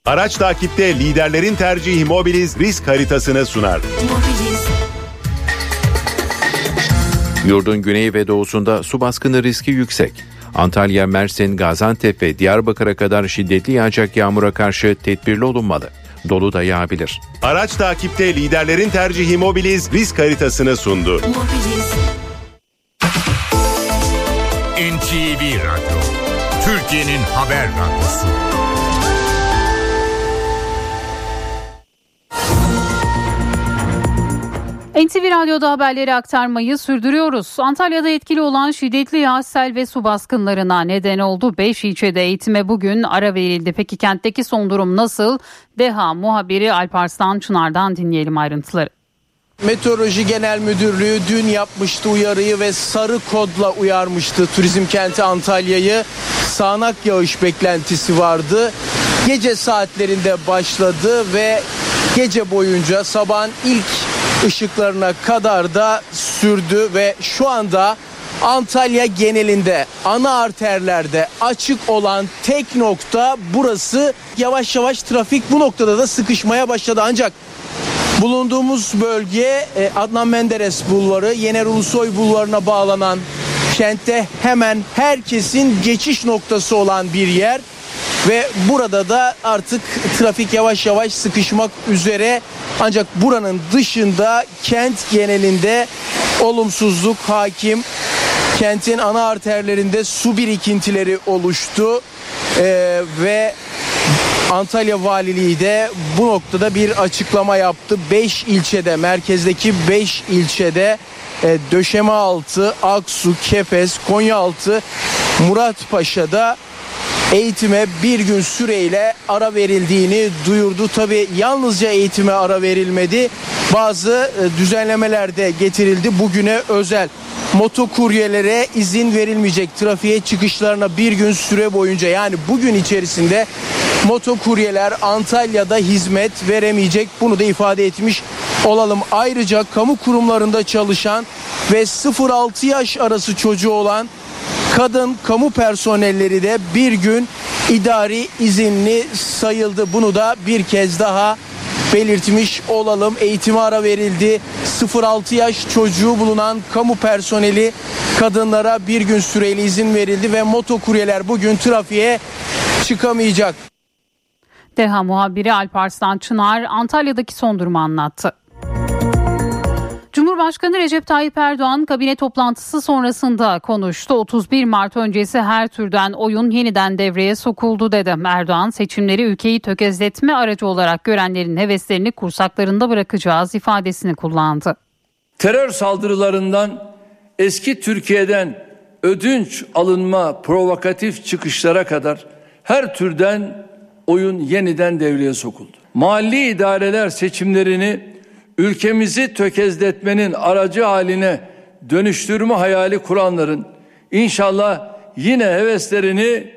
Araç takipte liderlerin tercihi Mobiliz risk haritasını sunar. Yurdun güney ve doğusunda su baskını riski yüksek. Antalya, Mersin, Gaziantep ve Diyarbakır'a kadar şiddetli yağacak yağmura karşı tedbirli olunmalı. Dolu da yağabilir. Araç takipte liderlerin tercihi Mobiliz risk haritasını sundu. NTV Radyo, Türkiye'nin haber radyosu. NTV Radyo'da haberleri aktarmayı sürdürüyoruz. Antalya'da etkili olan şiddetli yağış, sel ve su baskınlarına neden oldu. 5 ilçede eğitime bugün ara verildi. Peki kentteki son durum nasıl? DEHA muhabiri Alparslan Çınar'dan dinleyelim ayrıntıları. Meteoroloji Genel Müdürlüğü dün yapmıştı uyarıyı ve sarı kodla uyarmıştı turizm kenti Antalya'yı. Sağanak yağış beklentisi vardı. Gece saatlerinde başladı ve gece boyunca sabahın ilk ışıklarına kadar da sürdü ve şu anda Antalya genelinde ana arterlerde açık olan tek nokta burası. Yavaş yavaş trafik bu noktada da sıkışmaya başladı ancak bulunduğumuz bölge e, Adnan Menderes Bulvarı, Yener Ulusoy Bulvarı'na bağlanan kentte hemen herkesin geçiş noktası olan bir yer ve burada da artık trafik yavaş yavaş sıkışmak üzere ancak buranın dışında kent genelinde olumsuzluk hakim. Kentin ana arterlerinde su birikintileri oluştu Ee, ve Antalya Valiliği de bu noktada bir açıklama yaptı. 5 ilçede, merkezdeki 5 ilçede e, Döşemealtı, Aksu, Kepez, Konyaaltı, Muratpaşa'da eğitime bir gün süreyle ara verildiğini duyurdu. Tabi yalnızca eğitime ara verilmedi. Bazı e, düzenlemeler de getirildi. Bugüne özel motokuryelere izin verilmeyecek. Trafiğe çıkışlarına bir gün süre boyunca yani bugün içerisinde motokuryeler Antalya'da hizmet veremeyecek. Bunu da ifade etmiş olalım. Ayrıca kamu kurumlarında çalışan ve 0-6 yaş arası çocuğu olan kadın kamu personelleri de bir gün idari izinli sayıldı. Bunu da bir kez daha belirtmiş olalım. Eğitime ara verildi. 0-6 yaş çocuğu bulunan kamu personeli kadınlara bir gün süreli izin verildi ve motokuryeler bugün trafiğe çıkamayacak. DEHA muhabiri Alparslan Çınar Antalya'daki son durumu anlattı. Cumhurbaşkanı Recep Tayyip Erdoğan kabine toplantısı sonrasında konuştu. 31 Mart öncesi her türden oyun yeniden devreye sokuldu dedi. Erdoğan seçimleri ülkeyi tökezletme aracı olarak görenlerin heveslerini kursaklarında bırakacağız ifadesini kullandı. Terör saldırılarından eski Türkiye'den ödünç alınma provokatif çıkışlara kadar her türden oyun yeniden devreye sokuldu. Mahalli idareler seçimlerini ülkemizi tökezletmenin aracı haline dönüştürme hayali kuranların inşallah yine heveslerini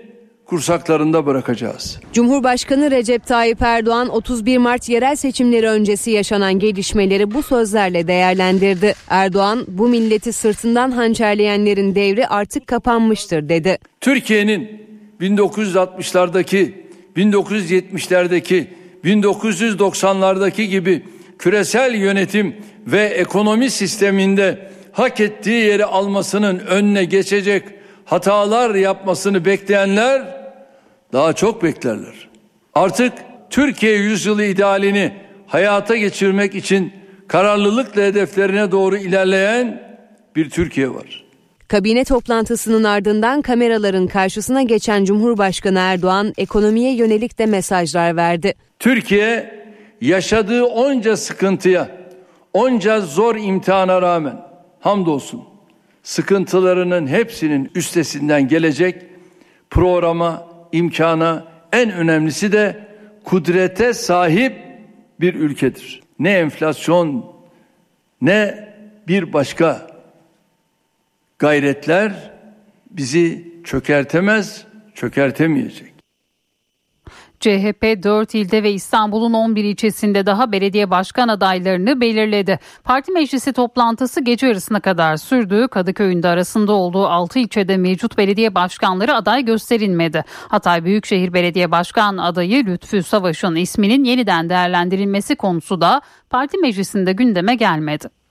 kursaklarında bırakacağız. Cumhurbaşkanı Recep Tayyip Erdoğan 31 Mart yerel seçimleri öncesi yaşanan gelişmeleri bu sözlerle değerlendirdi. Erdoğan bu milleti sırtından hançerleyenlerin devri artık kapanmıştır dedi. Türkiye'nin 1960'lardaki, 1970'lerdeki, 1990'lardaki gibi küresel yönetim ve ekonomi sisteminde hak ettiği yeri almasının önüne geçecek hatalar yapmasını bekleyenler daha çok beklerler. Artık Türkiye yüzyılı idealini hayata geçirmek için kararlılıkla hedeflerine doğru ilerleyen bir Türkiye var. Kabine toplantısının ardından kameraların karşısına geçen Cumhurbaşkanı Erdoğan ekonomiye yönelik de mesajlar verdi. Türkiye yaşadığı onca sıkıntıya, onca zor imtihana rağmen hamdolsun sıkıntılarının hepsinin üstesinden gelecek programa, imkana en önemlisi de kudrete sahip bir ülkedir. Ne enflasyon ne bir başka gayretler bizi çökertemez, çökertemeyecek. CHP 4 ilde ve İstanbul'un 11 ilçesinde daha belediye başkan adaylarını belirledi. Parti meclisi toplantısı gece yarısına kadar sürdü. Kadıköy'ün de arasında olduğu 6 ilçede mevcut belediye başkanları aday gösterilmedi. Hatay Büyükşehir Belediye Başkan adayı Lütfü Savaş'ın isminin yeniden değerlendirilmesi konusu da parti meclisinde gündeme gelmedi.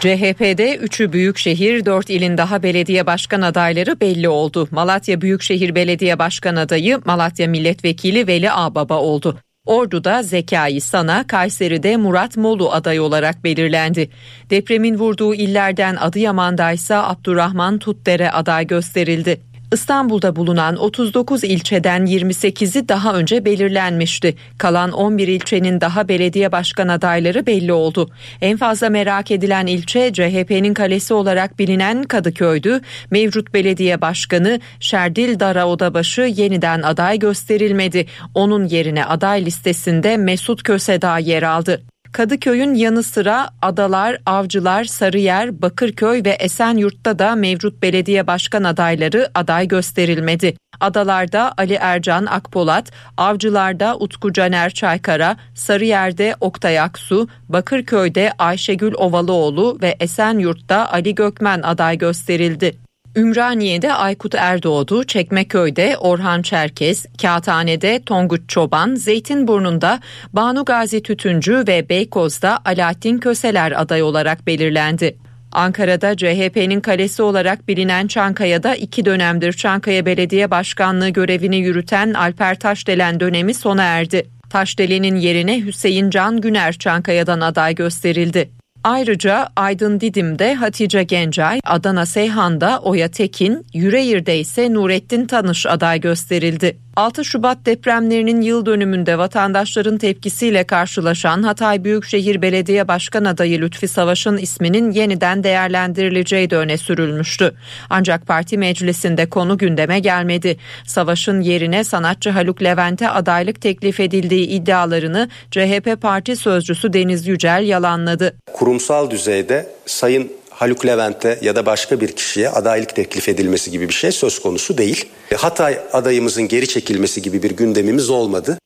CHP'de 3'ü büyükşehir, 4 ilin daha belediye başkan adayları belli oldu. Malatya Büyükşehir Belediye Başkan adayı Malatya Milletvekili Veli Ağbaba oldu. Ordu'da Zekai Sana, Kayseri'de Murat Molu aday olarak belirlendi. Depremin vurduğu illerden Adıyaman'da ise Abdurrahman Tutdere aday gösterildi. İstanbul'da bulunan 39 ilçeden 28'i daha önce belirlenmişti. Kalan 11 ilçenin daha belediye başkan adayları belli oldu. En fazla merak edilen ilçe CHP'nin kalesi olarak bilinen Kadıköy'dü. Mevcut belediye başkanı Şerdil Dara Odabaşı yeniden aday gösterilmedi. Onun yerine aday listesinde Mesut Kösedağ yer aldı. Kadıköy'ün yanı sıra Adalar, Avcılar, Sarıyer, Bakırköy ve Esenyurt'ta da mevcut belediye başkan adayları aday gösterilmedi. Adalar'da Ali Ercan Akpolat, Avcılar'da Utku Caner Çaykara, Sarıyer'de Oktay Aksu, Bakırköy'de Ayşegül Ovalıoğlu ve Esenyurt'ta Ali Gökmen aday gösterildi. Ümraniye'de Aykut Erdoğdu, Çekmeköy'de Orhan Çerkez, Kağıthane'de Tonguç Çoban, Zeytinburnu'nda Banu Gazi Tütüncü ve Beykoz'da Alaaddin Köseler aday olarak belirlendi. Ankara'da CHP'nin kalesi olarak bilinen Çankaya'da iki dönemdir Çankaya Belediye Başkanlığı görevini yürüten Alper Taşdelen dönemi sona erdi. Taşdelen'in yerine Hüseyin Can Güner Çankaya'dan aday gösterildi. Ayrıca Aydın Didim'de Hatice Gencay, Adana Seyhan'da Oya Tekin, Yüreğir'de ise Nurettin Tanış aday gösterildi. 6 Şubat depremlerinin yıl dönümünde vatandaşların tepkisiyle karşılaşan Hatay Büyükşehir Belediye Başkan adayı Lütfi Savaş'ın isminin yeniden değerlendirileceği de öne sürülmüştü. Ancak parti meclisinde konu gündeme gelmedi. Savaş'ın yerine sanatçı Haluk Levent'e adaylık teklif edildiği iddialarını CHP parti sözcüsü Deniz Yücel yalanladı. Kurumsal düzeyde Sayın Haluk Levent'e ya da başka bir kişiye adaylık teklif edilmesi gibi bir şey söz konusu değil. Hatay adayımızın geri çekilmesi gibi bir gündemimiz olmadı.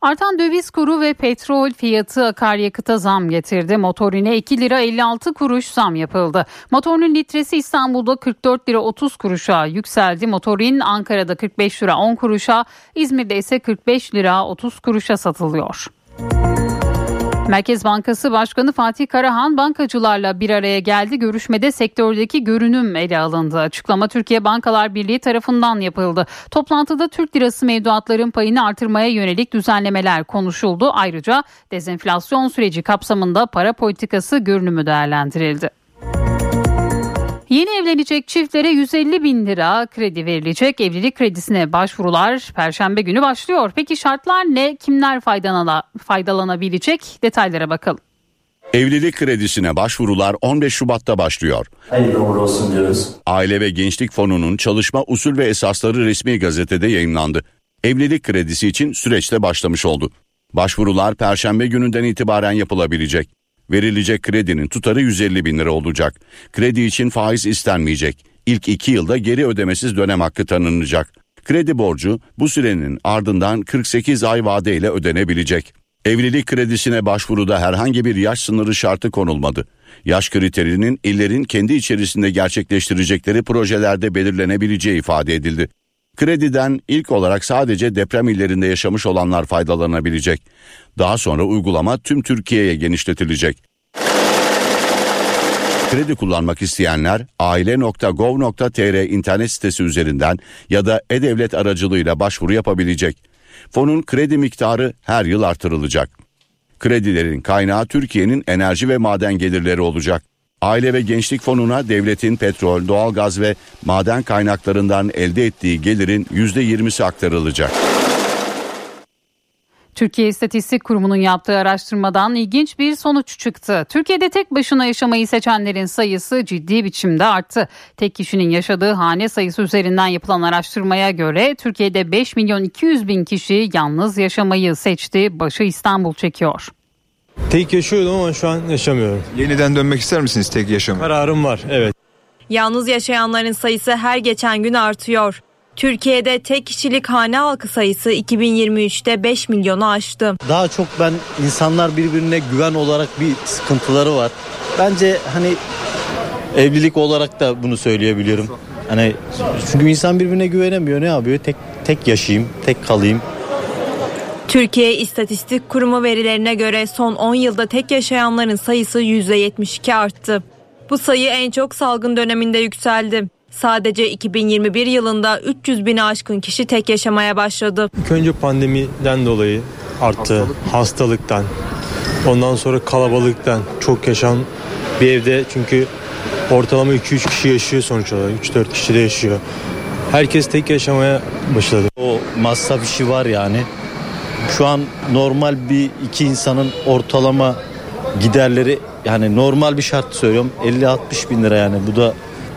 Artan döviz kuru ve petrol fiyatı akaryakıta zam getirdi. Motorine 2 lira 56 kuruş zam yapıldı. Motorun litresi İstanbul'da 44 lira 30 kuruşa yükseldi. Motorin Ankara'da 45 lira 10 kuruşa, İzmir'de ise 45 lira 30 kuruşa satılıyor. Merkez Bankası Başkanı Fatih Karahan bankacılarla bir araya geldi. Görüşmede sektördeki görünüm ele alındı. Açıklama Türkiye Bankalar Birliği tarafından yapıldı. Toplantıda Türk lirası mevduatların payını artırmaya yönelik düzenlemeler konuşuldu. Ayrıca dezenflasyon süreci kapsamında para politikası görünümü değerlendirildi. Yeni evlenecek çiftlere 150 bin lira kredi verilecek. Evlilik kredisine başvurular Perşembe günü başlıyor. Peki şartlar ne? Kimler faydalanabilecek? Detaylara bakalım. Evlilik kredisine başvurular 15 Şubat'ta başlıyor. Hayırlı uğurlu olsun diyoruz. Aile ve Gençlik Fonu'nun çalışma usul ve esasları resmi gazetede yayınlandı. Evlilik kredisi için süreçte başlamış oldu. Başvurular Perşembe gününden itibaren yapılabilecek. Verilecek kredinin tutarı 150 bin lira olacak. Kredi için faiz istenmeyecek. İlk iki yılda geri ödemesiz dönem hakkı tanınacak. Kredi borcu bu sürenin ardından 48 ay vadeyle ödenebilecek. Evlilik kredisine başvuruda herhangi bir yaş sınırı şartı konulmadı. Yaş kriterinin illerin kendi içerisinde gerçekleştirecekleri projelerde belirlenebileceği ifade edildi. Krediden ilk olarak sadece deprem illerinde yaşamış olanlar faydalanabilecek. Daha sonra uygulama tüm Türkiye'ye genişletilecek. Kredi kullanmak isteyenler aile.gov.tr internet sitesi üzerinden ya da e-devlet aracılığıyla başvuru yapabilecek. Fonun kredi miktarı her yıl artırılacak. Kredilerin kaynağı Türkiye'nin enerji ve maden gelirleri olacak. Aile ve Gençlik Fonu'na devletin petrol, doğalgaz ve maden kaynaklarından elde ettiği gelirin %20'si aktarılacak. Türkiye İstatistik Kurumu'nun yaptığı araştırmadan ilginç bir sonuç çıktı. Türkiye'de tek başına yaşamayı seçenlerin sayısı ciddi biçimde arttı. Tek kişinin yaşadığı hane sayısı üzerinden yapılan araştırmaya göre Türkiye'de 5 milyon 200 bin kişi yalnız yaşamayı seçti. Başı İstanbul çekiyor. Tek yaşıyordum ama şu an yaşamıyorum. Yeniden dönmek ister misiniz tek yaşama? Kararım var evet. Yalnız yaşayanların sayısı her geçen gün artıyor. Türkiye'de tek kişilik hane halkı sayısı 2023'te 5 milyonu aştı. Daha çok ben insanlar birbirine güven olarak bir sıkıntıları var. Bence hani evlilik olarak da bunu söyleyebilirim. Hani çünkü insan birbirine güvenemiyor. Ne yapıyor? Tek tek yaşayayım, tek kalayım. Türkiye İstatistik Kurumu verilerine göre son 10 yılda tek yaşayanların sayısı %72 arttı. Bu sayı en çok salgın döneminde yükseldi. Sadece 2021 yılında 300 bini aşkın kişi tek yaşamaya başladı. İlk önce pandemiden dolayı arttı. Hastalıktan. Ondan sonra kalabalıktan. Çok yaşam bir evde çünkü Ortalama 2-3 kişi yaşıyor sonuç olarak. 3-4 kişi de yaşıyor. Herkes tek yaşamaya başladı. O masraf işi var yani. Şu an normal bir iki insanın ortalama giderleri yani normal bir şart söylüyorum 50-60 bin lira yani bu da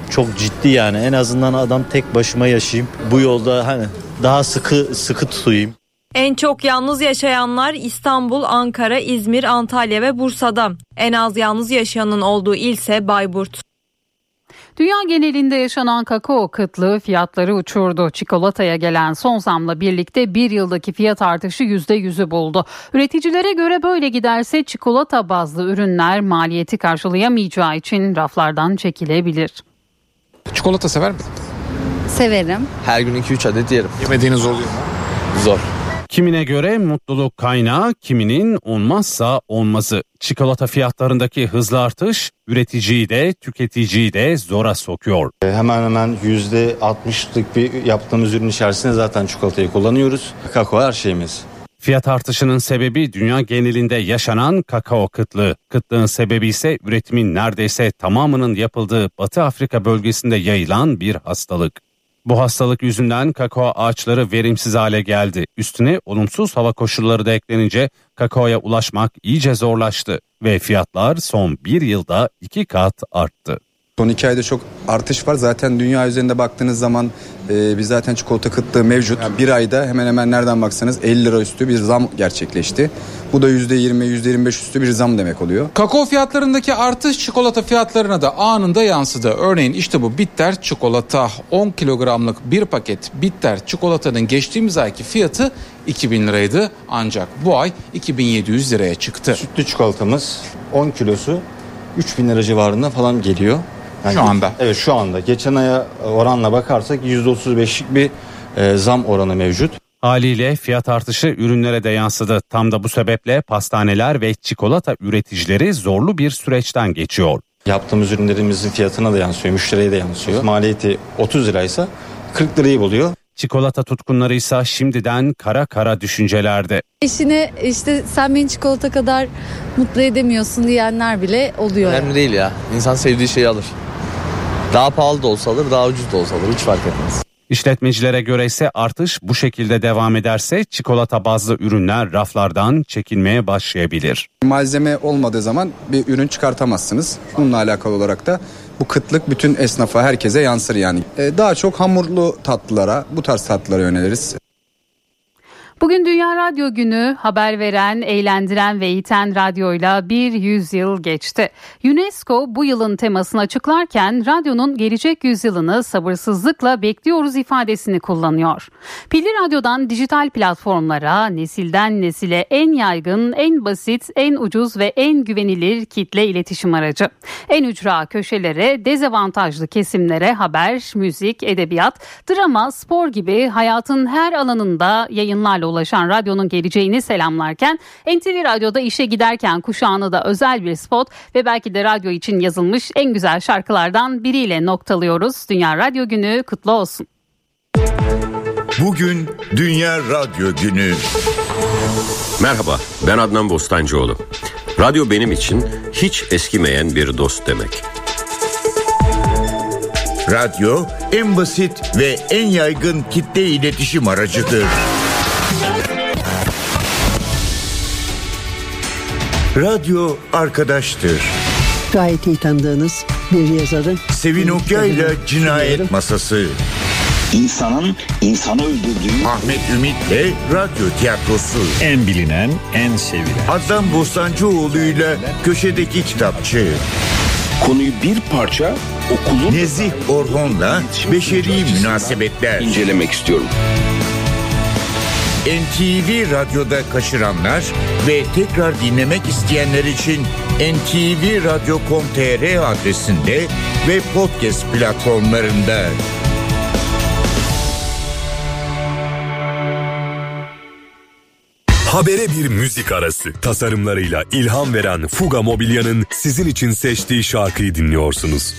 çok ciddi yani en azından adam tek başıma yaşayayım bu yolda hani daha sıkı sıkı tutayım. En çok yalnız yaşayanlar İstanbul, Ankara, İzmir, Antalya ve Bursa'da. En az yalnız yaşayanın olduğu ilse Bayburt. Dünya genelinde yaşanan kakao kıtlığı fiyatları uçurdu. Çikolataya gelen son zamla birlikte bir yıldaki fiyat artışı %100'ü buldu. Üreticilere göre böyle giderse çikolata bazlı ürünler maliyeti karşılayamayacağı için raflardan çekilebilir. Çikolata sever misin? Severim. Her gün 2-3 adet yerim. Yemediğiniz oluyor mu? Zor. Kimine göre mutluluk kaynağı, kiminin olmazsa olmazı. Çikolata fiyatlarındaki hızlı artış üreticiyi de tüketiciyi de zora sokuyor. E, Hemen hemen %60'lık bir yaptığımız ürün içerisinde zaten çikolatayı kullanıyoruz. Kakao her şeyimiz. Fiyat artışının sebebi dünya genelinde yaşanan kakao kıtlığı. Kıtlığın sebebi ise üretimin neredeyse tamamının yapıldığı Batı Afrika bölgesinde yayılan bir hastalık. Bu hastalık yüzünden kakao ağaçları verimsiz hale geldi. Üstüne olumsuz hava koşulları da eklenince kakaoya ulaşmak iyice zorlaştı ve fiyatlar son bir yılda iki kat arttı. Son iki ayda çok artış var. Zaten dünya üzerinde baktığınız zaman e, biz zaten çikolata kıtlığı mevcut. bir ayda hemen hemen nereden baksanız 50 lira üstü bir zam gerçekleşti. Bu da %20, %25 üstü bir zam demek oluyor. Kakao fiyatlarındaki artış çikolata fiyatlarına da anında yansıdı. Örneğin işte bu bitter çikolata 10 kilogramlık bir paket bitter çikolatanın geçtiğimiz ayki fiyatı 2000 liraydı. Ancak bu ay 2700 liraya çıktı. Sütlü çikolatamız 10 kilosu 3000 lira civarında falan geliyor. Şu anda. Evet şu anda. Geçen aya oranla bakarsak %35'lik bir e, zam oranı mevcut. Haliyle fiyat artışı ürünlere de yansıdı. Tam da bu sebeple pastaneler ve çikolata üreticileri zorlu bir süreçten geçiyor. Yaptığımız ürünlerimizin fiyatına da yansıyor, müşteriye de yansıyor. Maliyeti 30 liraysa 40 lirayı buluyor. Çikolata tutkunları ise şimdiden kara kara düşüncelerde. Eşine işte sen beni çikolata kadar mutlu edemiyorsun diyenler bile oluyor. Önemli değil ya. İnsan sevdiği şeyi alır. Daha pahalı da olsa alır, daha ucuz da olsa alır. Hiç fark etmez. İşletmecilere göre ise artış bu şekilde devam ederse çikolata bazlı ürünler raflardan çekilmeye başlayabilir. Malzeme olmadığı zaman bir ürün çıkartamazsınız. Bununla alakalı olarak da bu kıtlık bütün esnafa herkese yansır yani. E, daha çok hamurlu tatlılara bu tarz tatlılara yöneliriz. Bugün Dünya Radyo Günü haber veren, eğlendiren ve eğiten radyoyla bir yüzyıl geçti. UNESCO bu yılın temasını açıklarken radyonun gelecek yüzyılını sabırsızlıkla bekliyoruz ifadesini kullanıyor. Pilli radyodan dijital platformlara, nesilden nesile en yaygın, en basit, en ucuz ve en güvenilir kitle iletişim aracı. En ücra köşelere, dezavantajlı kesimlere haber, müzik, edebiyat, drama, spor gibi hayatın her alanında yayınlarla ulaşan radyonun geleceğini selamlarken NTV Radyo'da işe giderken kuşağını da özel bir spot ve belki de radyo için yazılmış en güzel şarkılardan biriyle noktalıyoruz. Dünya Radyo Günü kutlu olsun. Bugün Dünya Radyo Günü. Merhaba, ben Adnan Bostancıoğlu. Radyo benim için hiç eskimeyen bir dost demek. Radyo en basit ve en yaygın kitle iletişim aracıdır. Radyo arkadaştır. Gayet iyi tanıdığınız bir yazarın... Sevin Okyay'la Cinayet Masası. İnsanın insanı öldürdüğü... Ahmet Ümit'le Radyo Tiyatrosu. En bilinen, en sevilen. Adnan Bostancıoğlu'yla Köşedeki Kitapçı. Konuyu bir parça okulun... Nezih Orhon'la Beşeri Münasebetler. incelemek istiyorum. NTV Radyo'da kaçıranlar ve tekrar dinlemek isteyenler için ntvradio.com.tr adresinde ve podcast platformlarında. Habere bir müzik arası. Tasarımlarıyla ilham veren Fuga Mobilya'nın sizin için seçtiği şarkıyı dinliyorsunuz.